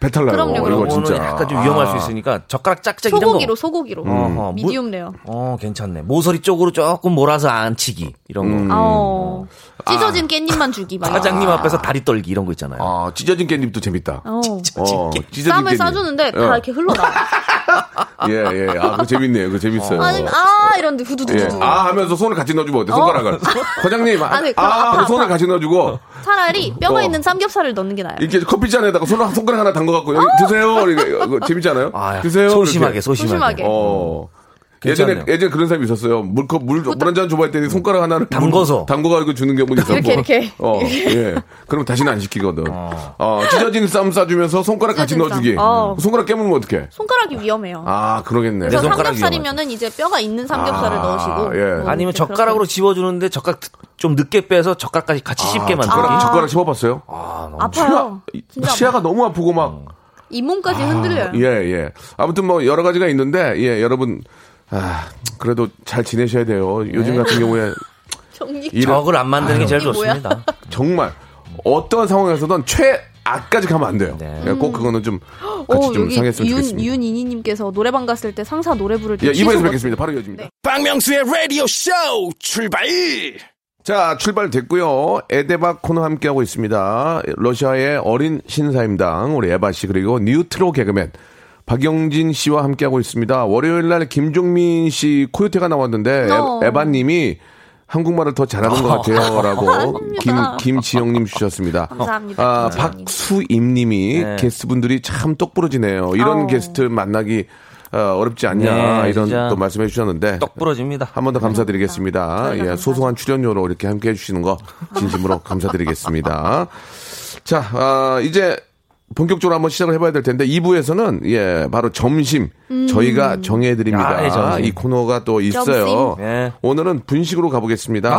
Speaker 1: 배탈 나요.
Speaker 3: 그럼요,
Speaker 1: 이거
Speaker 3: 그럼요.
Speaker 1: 진짜.
Speaker 5: 약간 좀 위험할 수
Speaker 1: 아.
Speaker 5: 있으니까 젓가락 짝짝이 이런
Speaker 3: 소고기로
Speaker 5: 거.
Speaker 3: 소고기로.
Speaker 5: 어허,
Speaker 3: medium rare.
Speaker 5: 어, 괜찮네. 모서리 쪽으로 조금 몰아서 안치기. 이런
Speaker 1: 음.
Speaker 5: 거.
Speaker 3: 어. 찢어진 깻잎만 주기 막.
Speaker 5: 사장님 앞에서 다리 떨기 이런 거 있잖아요.
Speaker 1: 아, 찢어진 깻잎도 재밌다.
Speaker 3: 어.
Speaker 1: 어, 찢어진
Speaker 3: 쌈을
Speaker 1: 깻잎.
Speaker 3: 싸주는데 다
Speaker 1: 어.
Speaker 3: 이렇게 흘러나.
Speaker 1: 예, 예. 아, 그거 재밌네요. 그거 재밌어요.
Speaker 3: 아니, 아 이런데
Speaker 1: 예.
Speaker 3: 후두두두.
Speaker 1: 아 하면서 손을 같이 넣어주면 어때? 손가락을. 과장님, 아,
Speaker 3: 아니, 그거
Speaker 1: 아,
Speaker 3: 아파,
Speaker 1: 하고 손을
Speaker 3: 아파.
Speaker 1: 같이 넣어주고,
Speaker 3: 차라리 뼈가
Speaker 1: 어.
Speaker 3: 있는 삼겹살을 넣는 게 나아요.
Speaker 1: 이렇게 커피잔에다가 손, 손가락 하나 담궈갖고, 여기 드세요. 이렇게, 이거 재밌잖아요?
Speaker 5: 아,
Speaker 1: 드세요.
Speaker 5: 소심하게,
Speaker 1: 이렇게.
Speaker 5: 소심하게.
Speaker 3: 소심하게.
Speaker 1: 어. 예전에,
Speaker 5: 괜찮네요.
Speaker 1: 예전에 그런 사람이 있었어요. 물컵, 물, 물 한 잔 줘봐 했더니 손가락 하나를
Speaker 5: 담궈서.
Speaker 1: 물- 담궈가지고 주는 경우도 있었고.
Speaker 3: 이렇게, 이렇게.
Speaker 1: 어, 예. 그럼 다시는 안 시키거든. 어, 찢어진 쌈 싸주면서 손가락 같이 넣어주기.
Speaker 3: 쌈. 어.
Speaker 1: 손가락 깨물면 어떡해?
Speaker 3: 손가락이 위험해요.
Speaker 1: 아, 그러겠네.
Speaker 3: 그래서 삼겹살이면은 이제 뼈가 있는 삼겹살을
Speaker 1: 아,
Speaker 3: 넣으시고.
Speaker 1: 예.
Speaker 3: 뭐
Speaker 5: 아니면 젓가락으로
Speaker 3: 그렇게.
Speaker 5: 집어주는데 젓가락 좀 늦게 빼서 젓가락까지 같이 씹게 만들기.
Speaker 1: 젓가락, 젓가락 씹어봤어요?
Speaker 3: 아파요. 진짜
Speaker 1: 치아가 너무 아프고 막.
Speaker 3: 잇몸까지 흔들려요.
Speaker 1: 예, 예. 아무튼 뭐 여러 가지가 있는데, 예, 여러분, 아, 그래도 잘 지내셔야 돼요. 요즘
Speaker 5: 네.
Speaker 1: 같은 경우에
Speaker 3: 정리.
Speaker 5: 적을 안 만드는 게 제일
Speaker 3: 뭐야?
Speaker 5: 좋습니다.
Speaker 1: 정말 어떤 상황에서든 최악까지 가면 안 돼요.
Speaker 5: 네.
Speaker 1: 예, 꼭 그거는 좀 같이
Speaker 3: 오,
Speaker 1: 좀
Speaker 3: 어,
Speaker 1: 상했으면
Speaker 3: 윤,
Speaker 1: 좋겠습니다.
Speaker 3: 윤이니님께서 노래방 갔을 때 상사 노래 부를 때
Speaker 1: 예, 2부에서
Speaker 3: 취소가-
Speaker 1: 뵙겠습니다. 바로 이어집니다.
Speaker 3: 네.
Speaker 6: 박명수의 라디오 쇼 출발
Speaker 1: 자, 출발됐고요. 에데바 코너 함께하고 있습니다. 러시아의 어린 신사임당, 우리 에바 씨, 그리고 뉴트로 개그맨, 박영진 씨와 함께하고 있습니다. 월요일 날 김종민 씨 코요테가 나왔는데,
Speaker 3: 어.
Speaker 1: 에, 바님이 한국말을 더 잘하는 것 같아요. 라고 김, 김지영님 주셨습니다.
Speaker 3: 감사합니다.
Speaker 1: 아,
Speaker 3: 김지영님.
Speaker 1: 박수임 님이
Speaker 5: 네.
Speaker 1: 게스트분들이 참 똑부러지네요. 이런
Speaker 3: 어.
Speaker 1: 게스트 만나기 어, 어렵지 않냐.
Speaker 5: 네,
Speaker 1: 이런. 또 말씀해 주셨는데.
Speaker 5: 떡 부러집니다.
Speaker 1: 한 번 더 감사드리겠습니다.
Speaker 3: 저희가
Speaker 1: 예, 소소한 출연료로 이렇게 함께 해주시는 거 진심으로 감사드리겠습니다. 자, 아, 이제 본격적으로 한번 시작을 해봐야 될 텐데 2부에서는 예, 바로 점심 저희가 정해드립니다.
Speaker 5: 아, 예, 점심.
Speaker 1: 이 코너가 또 있어요.
Speaker 5: 네.
Speaker 1: 오늘은 분식으로 가보겠습니다.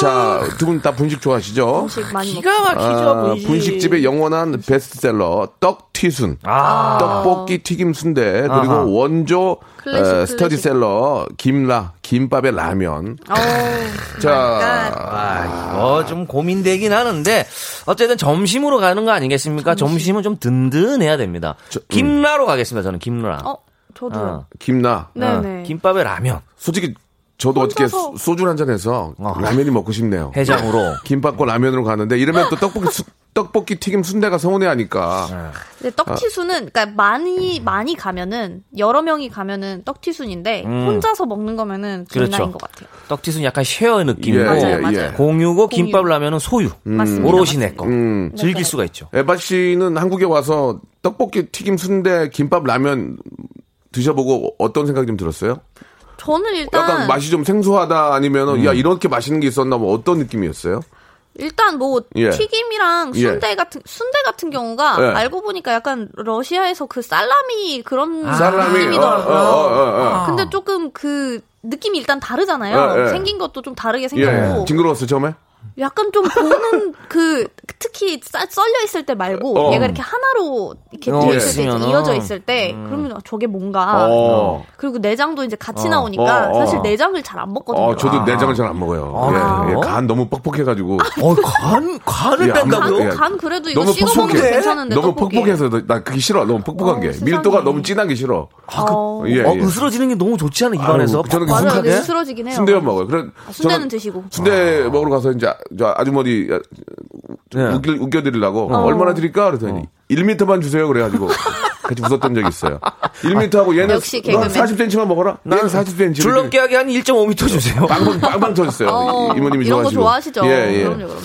Speaker 1: 자, 두 분 다 분식 좋아하시죠?
Speaker 3: 음식 많이 먹
Speaker 5: 기가 막히죠,
Speaker 1: 아,
Speaker 5: 분식.
Speaker 1: 분식집의 영원한 베스트셀러 떡튀순
Speaker 5: 아.
Speaker 1: 떡볶이 튀김 순대 그리고
Speaker 5: 아하.
Speaker 1: 원조
Speaker 3: 클래식,
Speaker 1: 어. 스터디셀러 김라 김밥에 라면
Speaker 3: 어우,
Speaker 1: 자
Speaker 5: 아, 이거 좀 고민되긴 하는데 어쨌든 점심으로 가는 거 아니겠습니까? 점심 은 좀 든든해야 됩니다.
Speaker 1: 저- 음.
Speaker 5: 김라로 가겠습니다. 저는 김라.
Speaker 3: 어, 저도요.
Speaker 5: 어.
Speaker 1: 김나
Speaker 3: 네네.
Speaker 5: 김밥에 라면
Speaker 1: 솔직히 저도 어떻게 소주 한 잔 해서
Speaker 5: 어허.
Speaker 1: 라면이 먹고 싶네요.
Speaker 5: 해장으로.
Speaker 1: 김밥과 라면으로 가는데 이러면 또 떡볶이 수- 떡볶이 튀김 순대가 서운해하니까
Speaker 3: 근데 떡튀순은 그러니까 많이 많이 가면은 여러 명이 가면은 떡튀순인데
Speaker 5: 음.
Speaker 3: 혼자서 먹는 거면은
Speaker 5: 그렇죠.
Speaker 3: 것 같아요.
Speaker 5: 떡튀순 약간 쉐어 느낌이고
Speaker 1: 예,
Speaker 3: 맞아요, 맞아요.
Speaker 5: 공유고 김밥 라면은 소유.
Speaker 3: 맞습니다.
Speaker 5: 오롯이 내 거.
Speaker 1: 음.
Speaker 5: 즐길 수가 있죠.
Speaker 1: 에바 씨는 한국에 와서 떡볶이 튀김 순대 김밥 라면 드셔보고 어떤 생각이 좀 들었어요?
Speaker 3: 저는 일단
Speaker 1: 약간 맛이 좀 생소하다 아니면은
Speaker 5: 음.
Speaker 1: 야 이렇게 맛있는 게 있었나 뭐 어떤 느낌이었어요?
Speaker 3: 일단 뭐
Speaker 1: 예.
Speaker 3: 튀김이랑
Speaker 1: 예.
Speaker 3: 순대 같은 순대 같은 경우가
Speaker 1: 예.
Speaker 3: 알고 보니까 약간 러시아에서 그 살라미 그런
Speaker 1: 어,
Speaker 3: 느낌이더라고요.
Speaker 1: 어, 어, 어, 어.
Speaker 3: 근데 조금 그 느낌이 일단 다르잖아요.
Speaker 1: 예, 예.
Speaker 3: 생긴 것도 좀 다르게
Speaker 1: 예,
Speaker 3: 생겼고
Speaker 1: 징그러웠어 처음에?
Speaker 3: 약간 좀 보는 그 특히 싸- 썰려 있을 때 말고
Speaker 1: 어.
Speaker 3: 얘가 이렇게 하나로 이렇게
Speaker 5: 어,
Speaker 3: 돼 있을 때. 이어져 있을 때 그러면 저게 뭔가
Speaker 1: 어.
Speaker 3: 그리고 내장도 이제 같이
Speaker 5: 어.
Speaker 3: 나오니까
Speaker 1: 어, 어.
Speaker 3: 사실 내장을 잘 안 먹거든요.
Speaker 1: 어, 저도 내장을 잘 안 먹어요.
Speaker 5: 아,
Speaker 1: 예, 예? 간 너무 뻑뻑해가지고.
Speaker 5: 어, 간, 간을
Speaker 1: 예, 안
Speaker 5: 뺀다고요?
Speaker 1: 먹- 예.
Speaker 3: 간, 간 그래도 이거
Speaker 1: 너무
Speaker 3: 씹어 먹으면. 괜찮은데
Speaker 1: 너무
Speaker 3: 떡볶이.
Speaker 1: 너- 나 그게 싫어. 너무 퍽퍽한
Speaker 3: 어,
Speaker 1: 게.
Speaker 3: 세상에.
Speaker 1: 밀도가 너무 진한 게 싫어.
Speaker 3: 어.
Speaker 1: 예,
Speaker 5: 어,
Speaker 1: 예.
Speaker 5: 으스러지는 게 너무 좋지 않아, 입안에서.
Speaker 1: 아유, 저는
Speaker 3: 맞아요. 근데 쓰러지긴 해요.
Speaker 1: 순대만 먹어요. 그래,
Speaker 3: 아, 순대는 드시고.
Speaker 1: 순대 먹으러 가서 이제 저 아주머니
Speaker 5: 네.
Speaker 1: 웃겨, 웃겨드리려고
Speaker 3: 어.
Speaker 1: 얼마나 드릴까? 그랬더니 1m만 주세요. 그래가지고 같이 웃었던 적이 있어요. 1m하고 얘는
Speaker 3: 역시 개그맨.
Speaker 1: 40cm만 먹어라. 얘는 40cm.
Speaker 5: 줄넘기 하게 한 1.5m 주세요.
Speaker 1: 빵빵, 빵빵 터졌어요.
Speaker 3: 어,
Speaker 1: 이모님이
Speaker 3: 이런 거
Speaker 1: 좋아하시고.
Speaker 3: 좋아하시죠.
Speaker 1: 예, 예.
Speaker 3: 그럼요, 그럼요.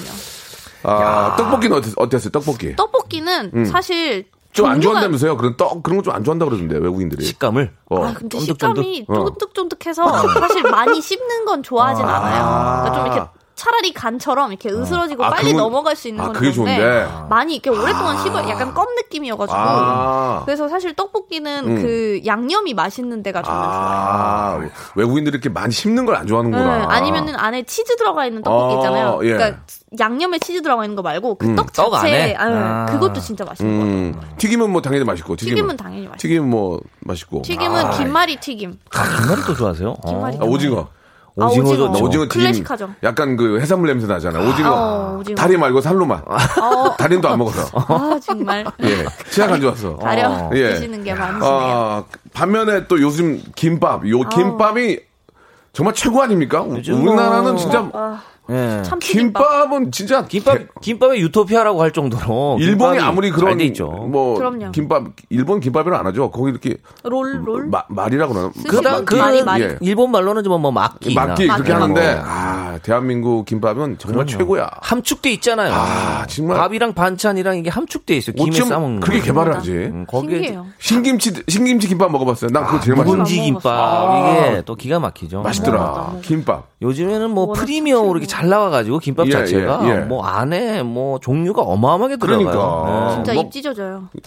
Speaker 1: 아, 떡볶이는 어땠, 어땠어요? 떡볶이.
Speaker 3: 떡볶이는 사실
Speaker 1: 좀안
Speaker 3: 종류가-
Speaker 1: 좋아한다면서요? 그런 떡, 그런 거 좀 안 좋아한다 그러던데, 외국인들이.
Speaker 5: 식감을.
Speaker 1: 어.
Speaker 3: 아, 근데
Speaker 5: 쫀득쫀득?
Speaker 3: 식감이
Speaker 1: 어.
Speaker 3: 쫀득쫀득해서 사실 많이 씹는 건 좋아하진 않아요. 그러니까 좀 이렇게 차라리 간처럼 이렇게 으스러지고
Speaker 1: 아,
Speaker 3: 빨리
Speaker 1: 그건-
Speaker 3: 넘어갈 수 있는
Speaker 1: 아,
Speaker 3: 건
Speaker 1: 그게
Speaker 3: 좋은데
Speaker 1: 좋은데.
Speaker 3: 많이 이렇게 오랫동안 식어 약간 껌 느낌이어가지고
Speaker 1: 아.
Speaker 3: 그래서 사실 떡볶이는
Speaker 1: 음.
Speaker 3: 그 양념이 맛있는 데가 저는 좋아요.
Speaker 1: 아, 외국인들이 이렇게 많이 씹는 걸안
Speaker 3: 네,
Speaker 1: 좋아하는구나.
Speaker 3: 아니면은 안에 치즈 들어가 있는 떡볶이
Speaker 1: 어,
Speaker 3: 있잖아요.
Speaker 1: 예.
Speaker 3: 그러니까 양념에 치즈 들어가 있는 거 말고 그
Speaker 1: 음.
Speaker 5: 떡떡
Speaker 3: 자체
Speaker 5: 안에?
Speaker 3: 아유,
Speaker 5: 아.
Speaker 3: 그것도 진짜 맛있는 거
Speaker 1: 음,
Speaker 3: 같아요.
Speaker 1: 튀김은 뭐 당연히 맛있고. 튀김은,
Speaker 3: 튀김은 당연히 맛있고.
Speaker 1: 튀김은 뭐 맛있고.
Speaker 3: 튀김은 김말이 튀김.
Speaker 5: 아, 김말이 또 좋아하세요?
Speaker 3: 김말이.
Speaker 1: 아, 오징어.
Speaker 3: 아,
Speaker 5: 오징어
Speaker 3: 오징어.
Speaker 5: 좋죠.
Speaker 1: 오징어 튀김.
Speaker 3: 클래식하죠.
Speaker 1: 약간 그 해산물 냄새 나잖아. 오징어.
Speaker 3: 어, 오징어.
Speaker 1: 다리 말고 살로만. 다리도 안 먹어서.
Speaker 3: 아 정말
Speaker 1: 예. 취향 안 좋았어.
Speaker 3: 가려
Speaker 1: 예.
Speaker 3: 드시는 게 많으시네요.
Speaker 1: 아, 반면에 또 요즘 김밥, 요 김밥이 정말 최고 아닙니까? 우리나라는
Speaker 5: 뭐-
Speaker 1: 진짜
Speaker 3: 아,
Speaker 5: 예.
Speaker 1: 김밥은 진짜
Speaker 5: 김밥
Speaker 1: 대-
Speaker 5: 김밥의 유토피아라고 할 정도로
Speaker 1: 일본이 아무리
Speaker 5: 잘
Speaker 1: 그런
Speaker 5: 있죠.
Speaker 1: 뭐
Speaker 3: 그럼요.
Speaker 1: 김밥 일본 김밥이라 안 하죠. 거기 이렇게
Speaker 3: 롤 롤.
Speaker 1: 마, 말이라고 그러나 그다-
Speaker 3: 그 말이 말이.
Speaker 1: 예.
Speaker 5: 일본 말로는 좀뭐 막기
Speaker 1: 맞기 그렇게. 하는데 아 대한민국 김밥은 정말 최고야.
Speaker 5: 함축돼 있잖아요.
Speaker 1: 아, 정말.
Speaker 5: 밥이랑 반찬이랑 이게 함축돼 있어요. 김에 싸먹는
Speaker 1: 그렇게
Speaker 5: 거.
Speaker 1: 개발을 하지?
Speaker 5: 음, 거기에
Speaker 3: 신기해요.
Speaker 1: 신김치 신김치 김밥 먹어봤어요. 난 그거 제일 맛있어.
Speaker 5: 묵은지
Speaker 3: 안
Speaker 5: 김밥. 이게 또 기가 막히죠.
Speaker 1: 맛있더라. 김밥.
Speaker 5: 요즘에는 뭐 프리미엄으로 이렇게 잘 나와가지고 김밥
Speaker 1: 예,
Speaker 5: 자체가
Speaker 1: 예, 예.
Speaker 5: 뭐 안에 뭐 종류가 어마어마하게 들어가요.
Speaker 1: 그러니까.
Speaker 5: 네.
Speaker 3: 진짜
Speaker 1: 뭐-
Speaker 3: 입 찢어져요.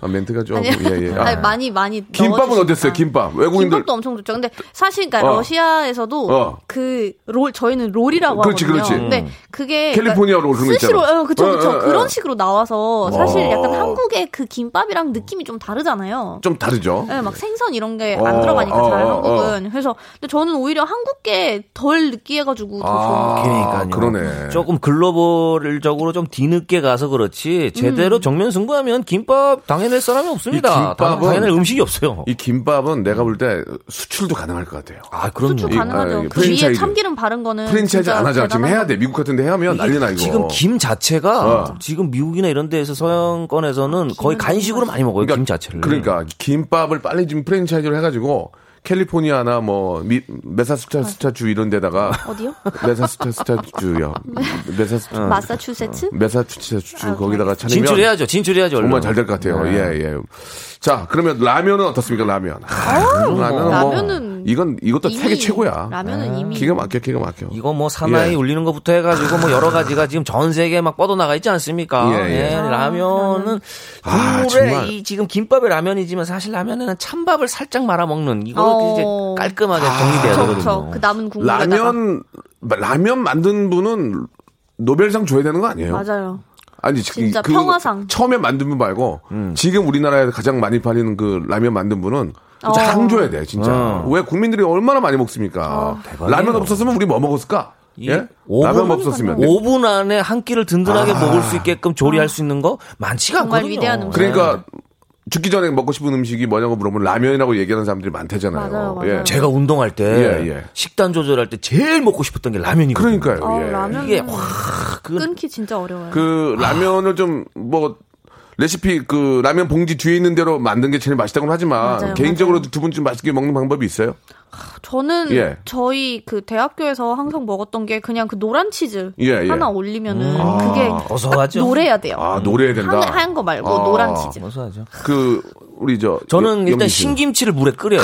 Speaker 1: 아, 멘트가 좀
Speaker 3: 아니요.
Speaker 1: 예, 예. 아.
Speaker 3: 아니, 많이 많이.
Speaker 1: 김밥은
Speaker 3: 넣어주시니까.
Speaker 1: 어땠어요? 김밥. 외국인들
Speaker 3: 김밥도 엄청 좋죠. 근데 사실 그러니까
Speaker 1: 어.
Speaker 3: 러시아에서도
Speaker 1: 어.
Speaker 3: 그롤 저희는 롤이라고
Speaker 1: 그렇지,
Speaker 3: 하거든요.
Speaker 1: 그렇지.
Speaker 3: 근데 그게
Speaker 1: 캘리포니아 롤 그런 거
Speaker 3: 스시로. 어, 그쵸 그쵸
Speaker 1: 어, 어, 어.
Speaker 3: 그런 식으로 나와서 사실
Speaker 1: 어.
Speaker 3: 약간 한국의 그 김밥이랑 느낌이 좀 다르잖아요.
Speaker 1: 좀 다르죠.
Speaker 3: 네, 막 생선 이런 게
Speaker 1: 어,
Speaker 3: 안 들어가니까
Speaker 1: 어,
Speaker 3: 잘
Speaker 1: 어,
Speaker 3: 한국은. 그래서 근데 저는 오히려 한국 게 덜 느끼해가지고 더 좋은 것 같아요.
Speaker 5: 그러니까요.
Speaker 1: 그러네.
Speaker 5: 조금 글로벌적으로 좀 뒤늦게 가서 그렇지
Speaker 3: 음.
Speaker 5: 제대로 정면 승부하면 김밥 당해낼 사람이 없습니다.
Speaker 1: 이 김밥은-
Speaker 5: 당해낼 음식이 없어요.
Speaker 1: 이 김밥은 내가 볼 때 수출도 가능할 것 같아요.
Speaker 5: 아 그럼요.
Speaker 3: 수출
Speaker 1: 이-
Speaker 3: 가능하죠.
Speaker 1: 아,
Speaker 3: 이그 위에
Speaker 1: 프랜차이즈.
Speaker 3: 참기름 바른 거는
Speaker 1: 프랜차이즈
Speaker 3: 진짜
Speaker 1: 안 하잖아. 지금
Speaker 3: 대단한
Speaker 1: 해야
Speaker 3: 거.
Speaker 1: 돼. 미국 같은 데 하면 난리 나 이거.
Speaker 5: 지금 김 자체가
Speaker 1: 어.
Speaker 5: 지금 미국이나 이런 데에서 서양권에서는 거의 간식으로 많이 먹어요. 김 자체를.
Speaker 1: 그러니까 김밥을 빨리 좀 프랜차이즈로 해가지고 캘리포니아나 뭐 미, 메사추세츠주 이런 데다가
Speaker 3: 어디요?
Speaker 1: 메사추세츠주요. 메사추
Speaker 3: 마사추세츠?
Speaker 1: 메사추세츠
Speaker 3: 아,
Speaker 1: 거기다가 차리면
Speaker 5: 진출해야죠. 진출해야죠.
Speaker 1: 정말. 잘 될 것 같아요.
Speaker 5: 네.
Speaker 1: 예, 예. 자, 그러면 라면은 어떻습니까? 라면. 아, 라면은 뭐
Speaker 3: 라면은
Speaker 1: 이건 이것도 세계 최고야.
Speaker 3: 라면은 이미
Speaker 1: 기가 막혀, 기가 막혀.
Speaker 5: 이거 뭐 사나이
Speaker 1: 예.
Speaker 5: 울리는 것부터 해가지고 뭐 여러 가지가 지금 전 세계에 막 뻗어 나가 있지 않습니까?
Speaker 1: 예, 예.
Speaker 5: 예, 라면은
Speaker 1: 아,
Speaker 5: 국물에
Speaker 1: 정말.
Speaker 5: 이 지금 김밥이 라면이지만 사실 라면에는 찬밥을 살짝 말아 먹는 이거
Speaker 3: 어.
Speaker 5: 이제 깔끔하게 정리돼야
Speaker 3: 그쵸,
Speaker 5: 되거든요.
Speaker 3: 그쵸. 그 남은 국물에다가
Speaker 1: 라면 라면 만든 분은 노벨상 줘야 되는 거 아니에요?
Speaker 3: 맞아요.
Speaker 1: 아니 지-
Speaker 3: 진짜
Speaker 1: 그
Speaker 3: 평화상.
Speaker 1: 처음에 만든 분 말고
Speaker 5: 음.
Speaker 1: 지금 우리나라에 가장 많이 팔리는 그 라면 만든 분은
Speaker 3: 어.
Speaker 1: 상 줘야 돼 진짜.
Speaker 5: 어.
Speaker 1: 왜 국민들이 얼마나 많이 먹습니까?
Speaker 5: 대박이에요.
Speaker 1: 라면 없었으면 우리 뭐 먹었을까?
Speaker 5: 이
Speaker 1: 예? 라면 없었으면.
Speaker 5: 5분 안에 한 끼를 든든하게
Speaker 1: 아.
Speaker 5: 먹을 수 있게끔 조리할 수 있는 거 많지가 않거든요.
Speaker 3: 위대한 음식.
Speaker 1: 그러니까 죽기 전에 먹고 싶은 음식이 뭐냐고 물어보면 라면이라고 얘기하는 사람들이 많대잖아요.
Speaker 3: 맞아요, 맞아요.
Speaker 1: 예.
Speaker 5: 제가 운동할 때
Speaker 1: 예, 예.
Speaker 5: 식단 조절할 때 제일 먹고 싶었던 게 라면이거든요.
Speaker 1: 그러니까요.
Speaker 3: 어,
Speaker 1: 예.
Speaker 3: 라면
Speaker 5: 이게 확 그,
Speaker 3: 끊기 진짜 어려워요.
Speaker 1: 그 라면을 좀뭐 레시피 그 라면 봉지 뒤에 있는 대로 만든 게 제일 맛있다고는 하지만
Speaker 3: 맞아요,
Speaker 1: 개인적으로 두분 좀 맛있게 먹는 방법이 있어요?
Speaker 3: 저는
Speaker 1: 예.
Speaker 3: 저희 그 대학교에서 항상 먹었던 게 그냥 그 노란 치즈
Speaker 1: 예, 예.
Speaker 3: 하나 올리면은 그게
Speaker 5: 고소하죠.
Speaker 3: 노래야 돼요.
Speaker 1: 아 노래해야 된다.
Speaker 3: 하얀, 하얀 거 말고
Speaker 1: 아.
Speaker 3: 노란 치즈.
Speaker 5: 고소하죠.
Speaker 1: 그 우리 저
Speaker 5: 저는
Speaker 1: 영-
Speaker 5: 일단. 신김치를 물에 끓여요.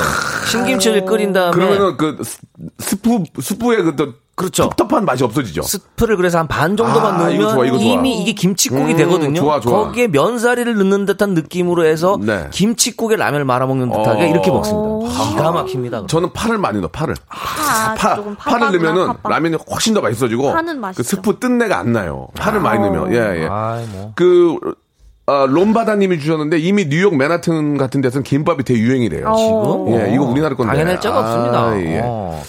Speaker 5: 신김치를 끓인 다음에
Speaker 1: 그러면은 그 스- 스프 스프의 그또
Speaker 5: 그렇죠.
Speaker 1: 텁텁한 맛이 없어지죠.
Speaker 5: 스프를 그래서 한 반 정도만
Speaker 1: 아,
Speaker 5: 넣으면
Speaker 1: 이거 좋아, 이거 좋아.
Speaker 5: 이미 이게 김치국이
Speaker 1: 음,
Speaker 5: 되거든요.
Speaker 1: 좋아, 좋아.
Speaker 5: 거기에 면사리를 넣는 듯한 느낌으로 해서
Speaker 1: 네.
Speaker 5: 김치국에 라면을 말아 먹는 듯하게
Speaker 1: 어.
Speaker 5: 이렇게 먹습니다. 기가 막힙니다.
Speaker 1: 저는 파를 많이 넣어 파를.
Speaker 3: 파,
Speaker 1: 파
Speaker 3: 조금
Speaker 1: 파를
Speaker 3: 팥빵이나
Speaker 1: 넣으면은. 라면이 훨씬 더 맛있어지고
Speaker 3: 파는
Speaker 1: 그. 스프 뜬내가 안 나요. 파를 많이 넣으면 예 예.
Speaker 5: 아이, 뭐.
Speaker 1: 그 아, 롬바다님이 주셨는데 이미 뉴욕 맨하튼 같은 데서는 김밥이 되게 유행이래요.
Speaker 3: 어.
Speaker 1: 예, 이거 우리나라 건데.
Speaker 5: 당연할 자가
Speaker 1: 아,
Speaker 5: 없습니다.
Speaker 1: 예.
Speaker 5: 어.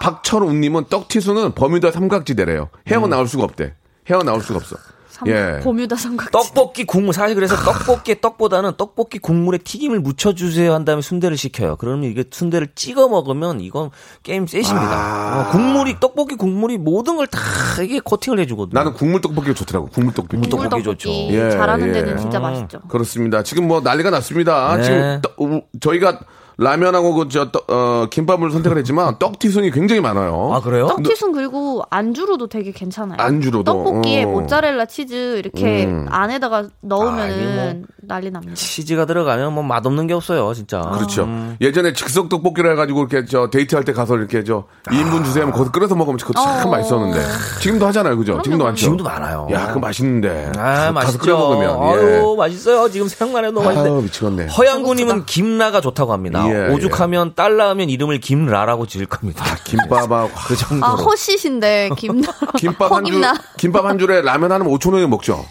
Speaker 1: 떡, 박철웅님은 떡튀수는 버뮤다 삼각지대래요. 헤어
Speaker 5: 음.
Speaker 1: 나올 수가 없대. 헤어 나올 수가 없어.
Speaker 3: 삼-
Speaker 1: 예.
Speaker 3: 보뮤다 삼각.
Speaker 5: 떡볶이 국물 사실 그래서 떡볶이의 떡보다는 떡볶이 국물에 튀김을 묻혀 주세요 한 다음에 순대를 시켜요. 그러면 이게 순대를 찍어 먹으면 이건 게임 셋입니다.
Speaker 1: 아.
Speaker 5: 어, 국물이 떡볶이 국물이 모든 걸 다 이게 코팅을 해주거든요.
Speaker 1: 나는 국물 떡볶이가 좋더라고. 국물 떡볶이.
Speaker 5: 국물 떡볶이
Speaker 3: 떡볶이
Speaker 5: 좋죠.
Speaker 1: 예,
Speaker 3: 잘하는
Speaker 1: 예.
Speaker 3: 데는 진짜 맛있죠.
Speaker 1: 그렇습니다. 지금 뭐 난리가 났습니다.
Speaker 5: 네.
Speaker 1: 지금 떠- 우- 저희가 라면하고 그저 어, 김밥을 선택을 했지만 떡튀순이 굉장히 많아요.
Speaker 5: 아 그래요?
Speaker 3: 떡튀순 그리고 안주로도 되게 괜찮아요.
Speaker 1: 안주로도?
Speaker 3: 떡볶이에
Speaker 1: 어.
Speaker 3: 모짜렐라 치즈 이렇게
Speaker 1: 음.
Speaker 3: 안에다가
Speaker 5: 아, 이게
Speaker 3: 넣으면은 난리 납니다.
Speaker 5: 치즈가 들어가면 뭐 맛없는 게 없어요, 진짜.
Speaker 1: 그렇죠.
Speaker 5: 음.
Speaker 1: 예전에 즉석 떡볶이를 해가지고 이렇게 저 데이트할 때 가서 이렇게 저 2인분 주세요 하면 거기서 끓여서 먹으면 그거 참
Speaker 3: 어.
Speaker 1: 맛있었는데 지금도 하잖아요, 그죠? 지금도 많죠.
Speaker 5: 지금도 많아요.
Speaker 1: 야, 그거 맛있는데.
Speaker 5: 아, 맛있죠.
Speaker 1: 끓여 먹으면. 예.
Speaker 5: 아유, 맛있어요. 지금 생각만 해도 너무 맛있네.
Speaker 1: 아유, 미치겠네.
Speaker 5: 허양구님은 김라가 좋다고 합니다.
Speaker 1: 예,
Speaker 5: 오죽하면 딸 낳으면 이름을 김라라고 지을 겁니다.
Speaker 1: 김밥하고
Speaker 5: 그 정도로.
Speaker 3: 아 허시신데 김
Speaker 1: 김밥 한 줄. 김밥 한 줄에 라면 하나면 5천 원에 먹죠.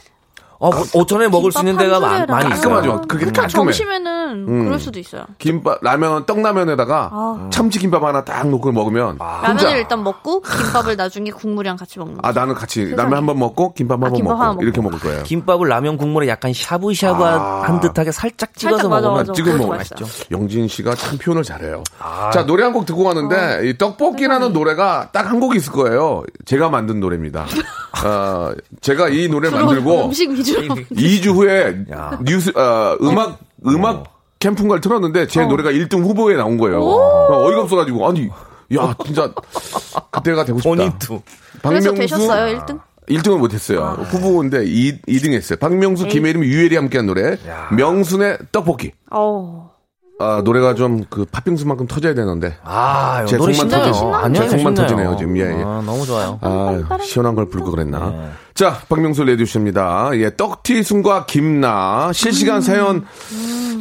Speaker 5: 어, 뭐 5천원에 먹을 수 있는 데가 많, 많이 있어요.
Speaker 1: 깔끔하죠. 그게
Speaker 3: 그러니까
Speaker 1: 깔끔해.
Speaker 3: 점심에는 그럴 수도 있어요.
Speaker 1: 김밥 라면 떡라면에다가
Speaker 3: 아.
Speaker 1: 참치 김밥 하나 딱 놓고 먹으면 혼자
Speaker 3: 라면을 일단 먹고 김밥을 나중에 국물이랑 같이 먹는
Speaker 1: 아
Speaker 3: 거죠.
Speaker 1: 나는 같이 라면 한 번 먹고 김밥 한
Speaker 3: 아, 김밥
Speaker 1: 먹고
Speaker 3: 하나 먹고.
Speaker 1: 이렇게 먹을 거예요.
Speaker 5: 김밥을 라면 국물에 약간 샤브샤브한 듯하게 살짝 찍어서
Speaker 3: 살짝 맞아,
Speaker 5: 먹으면
Speaker 3: 그것도
Speaker 1: 뭐
Speaker 3: 맛있어요.
Speaker 1: 영진 씨가 참 표현을 잘해요. 자 노래 한 곡 듣고 가는데 이 떡볶이라는 노래가 딱 한곡 있을 거예요. 제가 만든 노래입니다. 어, 제가 이 노래를 만들고
Speaker 3: 음식 위주로
Speaker 1: 2주 후에 뉴스 어, 음악 음악 캠프인가를 틀었는데 제 노래가 1등 후보에 나온 거예요. 어, 어이가 없어가지고 아니 야 진짜 그때가 되고 싶다.
Speaker 5: 본인도.
Speaker 3: 그래서 되셨어요 1등?
Speaker 1: 1등은 못했어요. 후보인데 2, 2등 했어요. 박명수, 김혜림, 유혜리 함께한 노래. 명순의 떡볶이.
Speaker 3: 어.
Speaker 1: 아, 노래가 좀 그 팥빙수만큼 터져야 되는데.
Speaker 5: 아,
Speaker 1: 제
Speaker 5: 노래
Speaker 1: 속만
Speaker 5: 신나요.
Speaker 1: 터지네.
Speaker 5: 아니요,
Speaker 1: 제 속만
Speaker 5: 신나요.
Speaker 1: 터지네요, 지금. 예, 예.
Speaker 5: 아, 너무 좋아요.
Speaker 1: 아, 시원한 걸 불고 그랬나.
Speaker 5: 네.
Speaker 1: 자, 박명수 레디오십니다. 예, 떡튀순과 김나. 실시간 사연,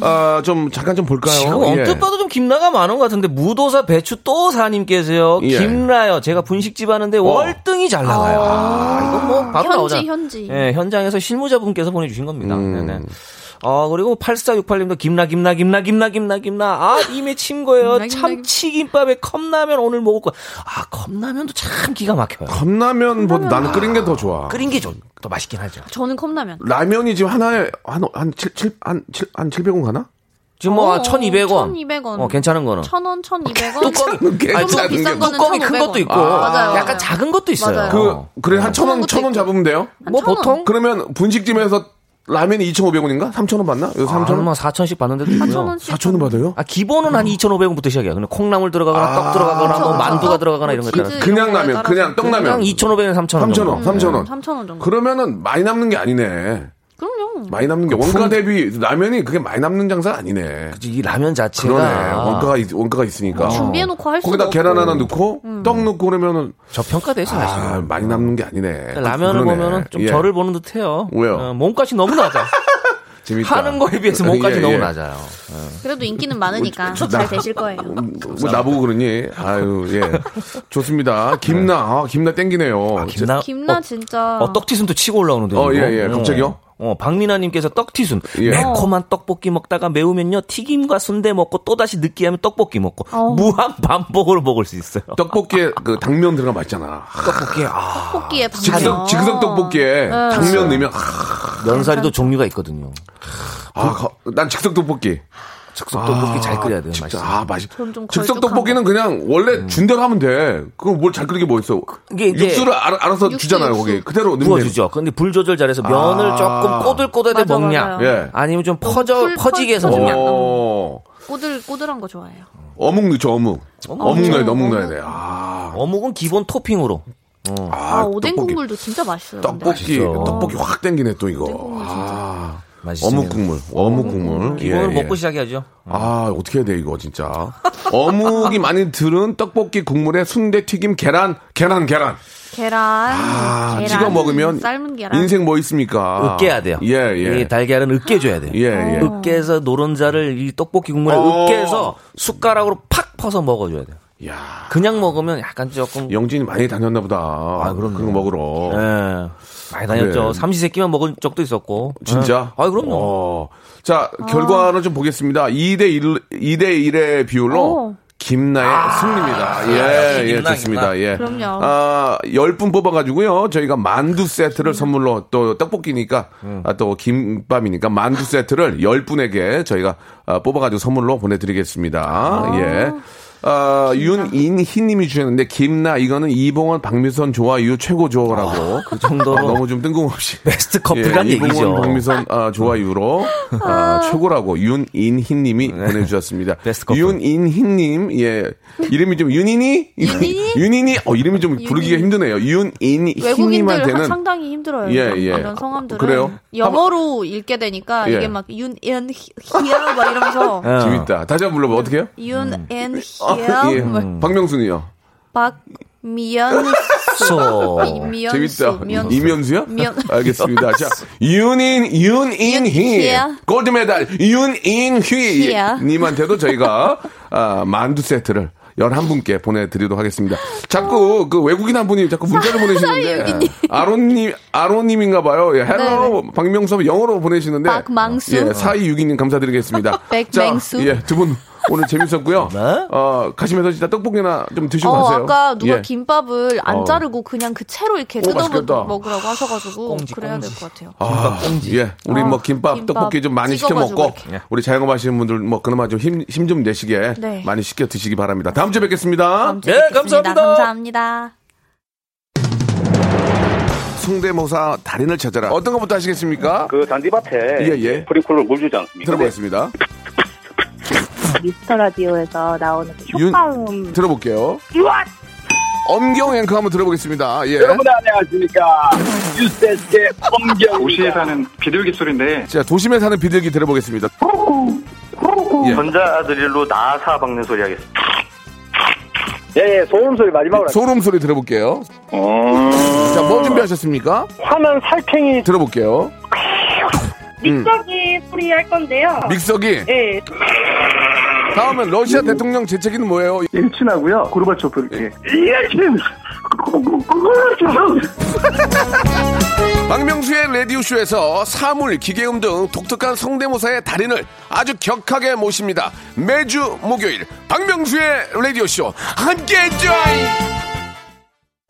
Speaker 1: 아, 좀, 잠깐 좀 볼까요?
Speaker 5: 지금
Speaker 1: 예.
Speaker 5: 언뜻 봐도 좀 김라가 많은 것 같은데 무도사 배추 또 사님께서요
Speaker 1: 예.
Speaker 5: 김라요 제가 분식집 하는데 월등히 잘 나가요 아, 이건 뭐 바로
Speaker 3: 현지,
Speaker 5: 나오잖아
Speaker 3: 현지.
Speaker 5: 예, 현장에서 실무자분께서 보내 주신 겁니다
Speaker 1: 음.
Speaker 5: 네네. 어, 그리고 8468님도 김나, 김나, 김나, 김나, 김나, 김나. 아, 입에 침 거예요. 참치김밥에 컵라면 오늘 먹을 거야. 아, 컵라면도 참 기가 막혀요.
Speaker 1: 컵라면보다 나는 끓인 게 더 좋아.
Speaker 5: 끓인 게 좀 더 맛있긴 하죠.
Speaker 3: 저는 컵라면.
Speaker 1: 라면이 지금 하나에 한, 한, 7, 7, 한, 7, 한 700원 가나?
Speaker 5: 지금 뭐,
Speaker 3: 어,
Speaker 5: 1,200원.
Speaker 3: 1200원.
Speaker 5: 어, 괜찮은 거는.
Speaker 3: 1000원, 1200원.
Speaker 1: 뚜껑은 괜찮은
Speaker 3: 비싼
Speaker 1: 게.
Speaker 3: 거는
Speaker 5: 뚜껑이 큰
Speaker 3: 1500원.
Speaker 5: 것도 있고.
Speaker 3: 아, 맞아요.
Speaker 5: 약간
Speaker 3: 맞아요.
Speaker 5: 작은 것도 있어요.
Speaker 3: 맞아요.
Speaker 1: 그, 그래, 한천 원,
Speaker 3: 것도
Speaker 1: 천원
Speaker 3: 있고.
Speaker 1: 잡으면 돼요?
Speaker 5: 뭐. 보통?
Speaker 1: 그러면 분식집에서 라면이 2,500원인가? 3,000원 받나? 여기
Speaker 5: 아,
Speaker 1: 3,000원?
Speaker 5: 뭐 4천씩 받는데도 있고요.
Speaker 3: 4,000원씩.
Speaker 1: 4,000원 받아요?
Speaker 5: 아, 기본은 한 2,500원부터 시작이야. 근데 콩나물 들어가거나 떡 들어가거나 뭐
Speaker 3: 그렇죠.
Speaker 5: 만두가 들어가거나 이런 있잖아요.
Speaker 1: 그냥 라면. 그냥 떡라면.
Speaker 5: 그냥 2,500원, 3,000원.
Speaker 1: 3,000원, 3,000원.
Speaker 3: 3,000원 정도.
Speaker 1: 그러면은 많이 남는 게 아니네. 많이 남는 게 원가 대비 라면이 그게 많이 남는 장사가 아니네.
Speaker 5: 이 라면 자체가
Speaker 1: 그러네. 원가가 있, 원가가 있으니까.
Speaker 3: 준비해 놓고 할 수도
Speaker 1: 거기다
Speaker 3: 없고.
Speaker 1: 계란 하나 넣고 떡 넣고 그러면은
Speaker 5: 저평가돼서 사실.
Speaker 1: 아, 많이 남는 게 아니네.
Speaker 5: 라면을
Speaker 1: 그러네.
Speaker 5: 보면은 좀
Speaker 1: 예.
Speaker 5: 저를 보는 듯해요.
Speaker 1: 왜요?
Speaker 5: 어, 몸값이 너무 낮아.
Speaker 1: 재밌다.
Speaker 5: 하는 거에 비해서 몸값이
Speaker 1: 예,
Speaker 5: 너무
Speaker 1: 예.
Speaker 5: 낮아요.
Speaker 3: 그래도 인기는 많으니까 잘 되실 거예요.
Speaker 1: 뭐 나보고 그러니? 아유, 예. 좋습니다. 김나, 아, 김나 땡기네요.
Speaker 5: 김나,
Speaker 3: 김나
Speaker 5: 어,
Speaker 3: 진짜.
Speaker 5: 어, 떡튀순도 치고 올라오는데.
Speaker 1: 어. 예, 예. 갑자기요?
Speaker 5: 어, 박민아님께서 떡튀순.
Speaker 1: 예.
Speaker 5: 매콤한 떡볶이 먹다가 매우면요, 튀김과 순대 먹고 또다시 느끼하면 떡볶이 먹고,
Speaker 3: 어.
Speaker 5: 무한 반복으로 먹을 수 있어요.
Speaker 1: 떡볶이에 그 당면 들어가 맛있잖아.
Speaker 5: 떡볶이, 아.
Speaker 3: 떡볶이에
Speaker 1: 즉석,
Speaker 3: 당면.
Speaker 1: 즉석 떡볶이에 당면 넣으면, 아,
Speaker 5: 면사리도 종류가 있거든요.
Speaker 1: 아, 거- 난 즉석 떡볶이.
Speaker 5: 즉석 떡볶이 잘 끓여야 돼요,
Speaker 1: 진짜,
Speaker 5: 맛있어.
Speaker 1: 아, 맛있. 즉석 떡볶이는 그냥 원래 준 대로 하면 돼. 그럼 뭘 잘 끓이게 뭐 있어.
Speaker 5: 이게
Speaker 1: 육수를 알아, 알아서
Speaker 3: 육수,
Speaker 1: 주잖아요,
Speaker 3: 육수.
Speaker 1: 거기. 그대로 넣으면 돼.
Speaker 5: 부어 주죠. 근데 불 조절 잘해서 면을
Speaker 1: 아.
Speaker 5: 조금 꼬들꼬들하게
Speaker 3: 맞아,
Speaker 5: 먹냐,
Speaker 3: 맞아요.
Speaker 1: 예.
Speaker 5: 아니면 좀 퍼져
Speaker 3: 풀-
Speaker 5: 퍼지게 해서
Speaker 3: 퍼-
Speaker 5: 먹냐.
Speaker 1: 어,
Speaker 3: 꼬들 꼬들한 거 좋아해요.
Speaker 1: 어묵 넣죠, 어묵. 어묵. 넣어야 돼, 어묵
Speaker 3: 어묵.
Speaker 1: 넣어야 돼. 아,
Speaker 5: 어묵은 기본 토핑으로.
Speaker 3: 아, 오뎅
Speaker 1: 떡볶이.
Speaker 3: 국물도 진짜 맛있어요.
Speaker 1: 떡볶이,
Speaker 5: 맛있어.
Speaker 1: 떡볶이 확 땡기네, 또 이거.
Speaker 3: 국물 진짜.
Speaker 1: 아. 어묵 국물, 어묵 국물. 예, 예.
Speaker 5: 먹고 시작해야죠.
Speaker 1: 아, 어떻게 해야 돼, 이거, 진짜. 어묵이 많이 들은 떡볶이 국물에 순대 튀김, 계란, 계란, 계란.
Speaker 3: 계란.
Speaker 1: 아,
Speaker 3: 계란,
Speaker 1: 찍어 먹으면
Speaker 3: 삶은 계란.
Speaker 1: 인생 뭐 있습니까?
Speaker 5: 으깨야 돼요.
Speaker 1: 예, 예.
Speaker 5: 이 달걀은 으깨줘야 돼요.
Speaker 1: 예, 예.
Speaker 5: 으깨서 노른자를 이 떡볶이 국물에
Speaker 1: 어.
Speaker 5: 으깨서 숟가락으로 팍 퍼서 먹어줘야 돼요.
Speaker 1: 야
Speaker 5: 그냥 먹으면 약간 조금
Speaker 1: 영진이 많이 다녔나 보다. 아,
Speaker 5: 그럼요.
Speaker 1: 그런 거 먹으러.
Speaker 5: 예. 많이 다녔죠.
Speaker 1: 그래.
Speaker 5: 삼시세끼만 먹은 적도 있었고.
Speaker 1: 진짜?
Speaker 5: 예. 아, 그럼요.
Speaker 1: 어. 자, 결과를 좀 보겠습니다. 2대 1, 2대 1의 비율로
Speaker 3: 오.
Speaker 1: 김나의 승리입니다. 예,
Speaker 5: 역시
Speaker 1: 예,
Speaker 5: 김나,
Speaker 1: 좋습니다.
Speaker 5: 김나.
Speaker 1: 예.
Speaker 3: 그럼요.
Speaker 1: 아, 10분 뽑아가지고요. 저희가 만두 세트를 선물로 또 떡볶이니까 아, 또 김밥이니까 만두 세트를 10분에게 저희가 아, 뽑아가지고 선물로 보내드리겠습니다. 예. 어, 윤인희님이 주셨는데 김나 이거는 이봉원 박미선 좋아요 최고 좋아라고
Speaker 5: 그 정도로
Speaker 1: 어, 너무 좀 뜬금없이
Speaker 5: 베스트 커플이란
Speaker 1: 예, 이봉원
Speaker 5: 얘기죠.
Speaker 1: 박미선 아, 좋아요로 아, 최고라고 윤인희님이 보내주셨습니다.
Speaker 5: 네. 베스트 커플.
Speaker 1: 윤인희님 예 이름이 좀 윤인이
Speaker 3: 윤인이?
Speaker 1: 윤인이 어 이름이 좀 부르기가 힘드네요.
Speaker 3: 외국인들
Speaker 1: 윤인희님한테는
Speaker 3: 상당히 힘들어요.
Speaker 1: 예, 예.
Speaker 3: 이런 성함들은
Speaker 1: 그래요?
Speaker 3: 영어로 읽게 되니까
Speaker 1: 예.
Speaker 3: 이게 막 윤앤히야 막 이러면서
Speaker 5: 어.
Speaker 1: 재밌다. 다시 한번 불러봐 어떻게 해요?
Speaker 3: 윤앤히야
Speaker 1: 예.
Speaker 3: 뭐
Speaker 1: 박명순이요.
Speaker 3: 박미연수
Speaker 5: 소.
Speaker 3: 미연수
Speaker 1: 재밌다.
Speaker 3: 미연수.
Speaker 1: 이면수요?
Speaker 3: 미연-
Speaker 1: 알겠습니다. 자, 윤인, 윤인희. gold medal, 윤인휘. 님한테도 저희가, 아, 만두 세트를 11분께 보내드리도록 하겠습니다. 자꾸 그 외국인 한 분이 자꾸 문자를 보내시는데. 아론님, 아론님인가 봐요. 예, hello, 박명섭 영어로 보내시는데.
Speaker 3: 박망수.
Speaker 1: 예, 4262님 감사드리겠습니다.
Speaker 3: 백맹수.
Speaker 1: 자, 예, 두 분. 오늘 재밌었고요.
Speaker 5: 네.
Speaker 1: 어, 가시면서 진짜 떡볶이나 좀 드시고
Speaker 3: 어,
Speaker 1: 가세요.
Speaker 3: 아까 누가
Speaker 1: 예.
Speaker 3: 김밥을 안
Speaker 1: 어.
Speaker 3: 자르고 그냥 그 채로 이렇게
Speaker 1: 오,
Speaker 3: 뜯어. 먹으라고 하셔가지고
Speaker 5: 꽁지,
Speaker 3: 그래야
Speaker 5: 꽁지.
Speaker 3: 될것 같아요.
Speaker 1: 아, 예. 우리
Speaker 3: 아,
Speaker 1: 뭐 김밥,
Speaker 3: 김밥
Speaker 1: 떡볶이 좀 많이 시켜 먹고
Speaker 3: 이렇게.
Speaker 1: 우리 자영업 하시는 분들 뭐 그나마 좀 힘 힘 좀 내시게
Speaker 3: 네.
Speaker 1: 많이 시켜 드시기 바랍니다. 다음 주에 뵙겠습니다.
Speaker 3: 다음 주에
Speaker 5: 예,
Speaker 3: 뵙겠습니다.
Speaker 5: 감사합니다.
Speaker 3: 감사합니다.
Speaker 1: 성대모사 달인을 찾아라. 어떤 것부터 하시겠습니까?
Speaker 2: 그 잔디밭에
Speaker 1: 예, 예.
Speaker 2: 프리콜로 물 주지 않습니까?
Speaker 1: 들어보겠습니다.
Speaker 7: 미스터 라디오에서 나오는 그
Speaker 1: 윤-
Speaker 7: 효과음
Speaker 1: 들어볼게요. 엄경 앵커 한번 들어보겠습니다. 예.
Speaker 2: 여러분 안녕하십니까 뉴스데스의 엄경
Speaker 4: 도시에 사는 비둘기 소리인데
Speaker 1: 자, 도심에 사는 비둘기 들어보겠습니다. 예.
Speaker 4: 전자드릴로 나사 박는 소리 하겠습니다.
Speaker 2: 예, 예, 소음 소리 마지막으로
Speaker 1: 소름 소리 들어볼게요.
Speaker 2: 어...
Speaker 1: 자, 뭐 준비하셨습니까?
Speaker 2: 화난 살쾡이
Speaker 1: 들어볼게요.
Speaker 7: 믹서기 소리 할 건데요.
Speaker 1: 믹서기.
Speaker 7: 예,
Speaker 1: 다음은 러시아 대통령 재채기는 뭐예요?
Speaker 4: 일친하고요. 고르바초프 이렇게.
Speaker 1: 박명수의 라디오쇼에서 사물, 기계음 등 독특한 성대모사의 달인을 아주 격하게 모십니다. 매주 목요일 박명수의 라디오쇼 함께해 줘요.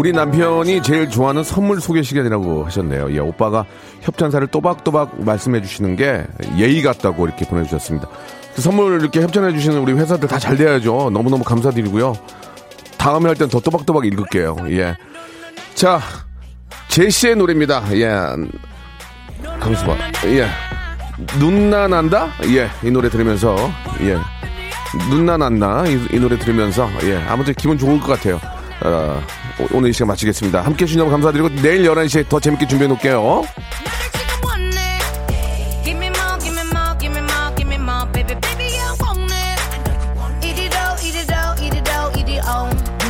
Speaker 1: 우리 남편이 제일 좋아하는 선물 소개 시간이라고 하셨네요. 예, 오빠가 협찬사를 또박또박 말씀해 주시는 게 예의 같다고 이렇게 보내주셨습니다. 그 선물 이렇게 협찬해 주시는 우리 회사들 다 잘 돼야죠. 너무너무 감사드리고요. 다음에 할 땐 더 또박또박 읽을게요. 예. 자, 제시의 노래입니다. 예. 강수봐. 예. 눈나 난다? 예. 이 노래 들으면서, 예. 눈나 난다? 이, 이 노래 들으면서, 예. 아무튼 기분 좋을 것 같아요. 어, 오- 오늘 이 시간 마치겠습니다. 함께 해주신 여러분 감사드리고 내일 11시에 더 재밌게 준비해 놓을게요.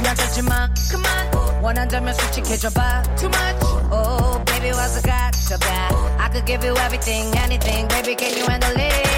Speaker 8: I 원한다면 솔직해져봐 Too much, oh baby, 와서 가져가 I could give you everything, anything Baby, can you handle it?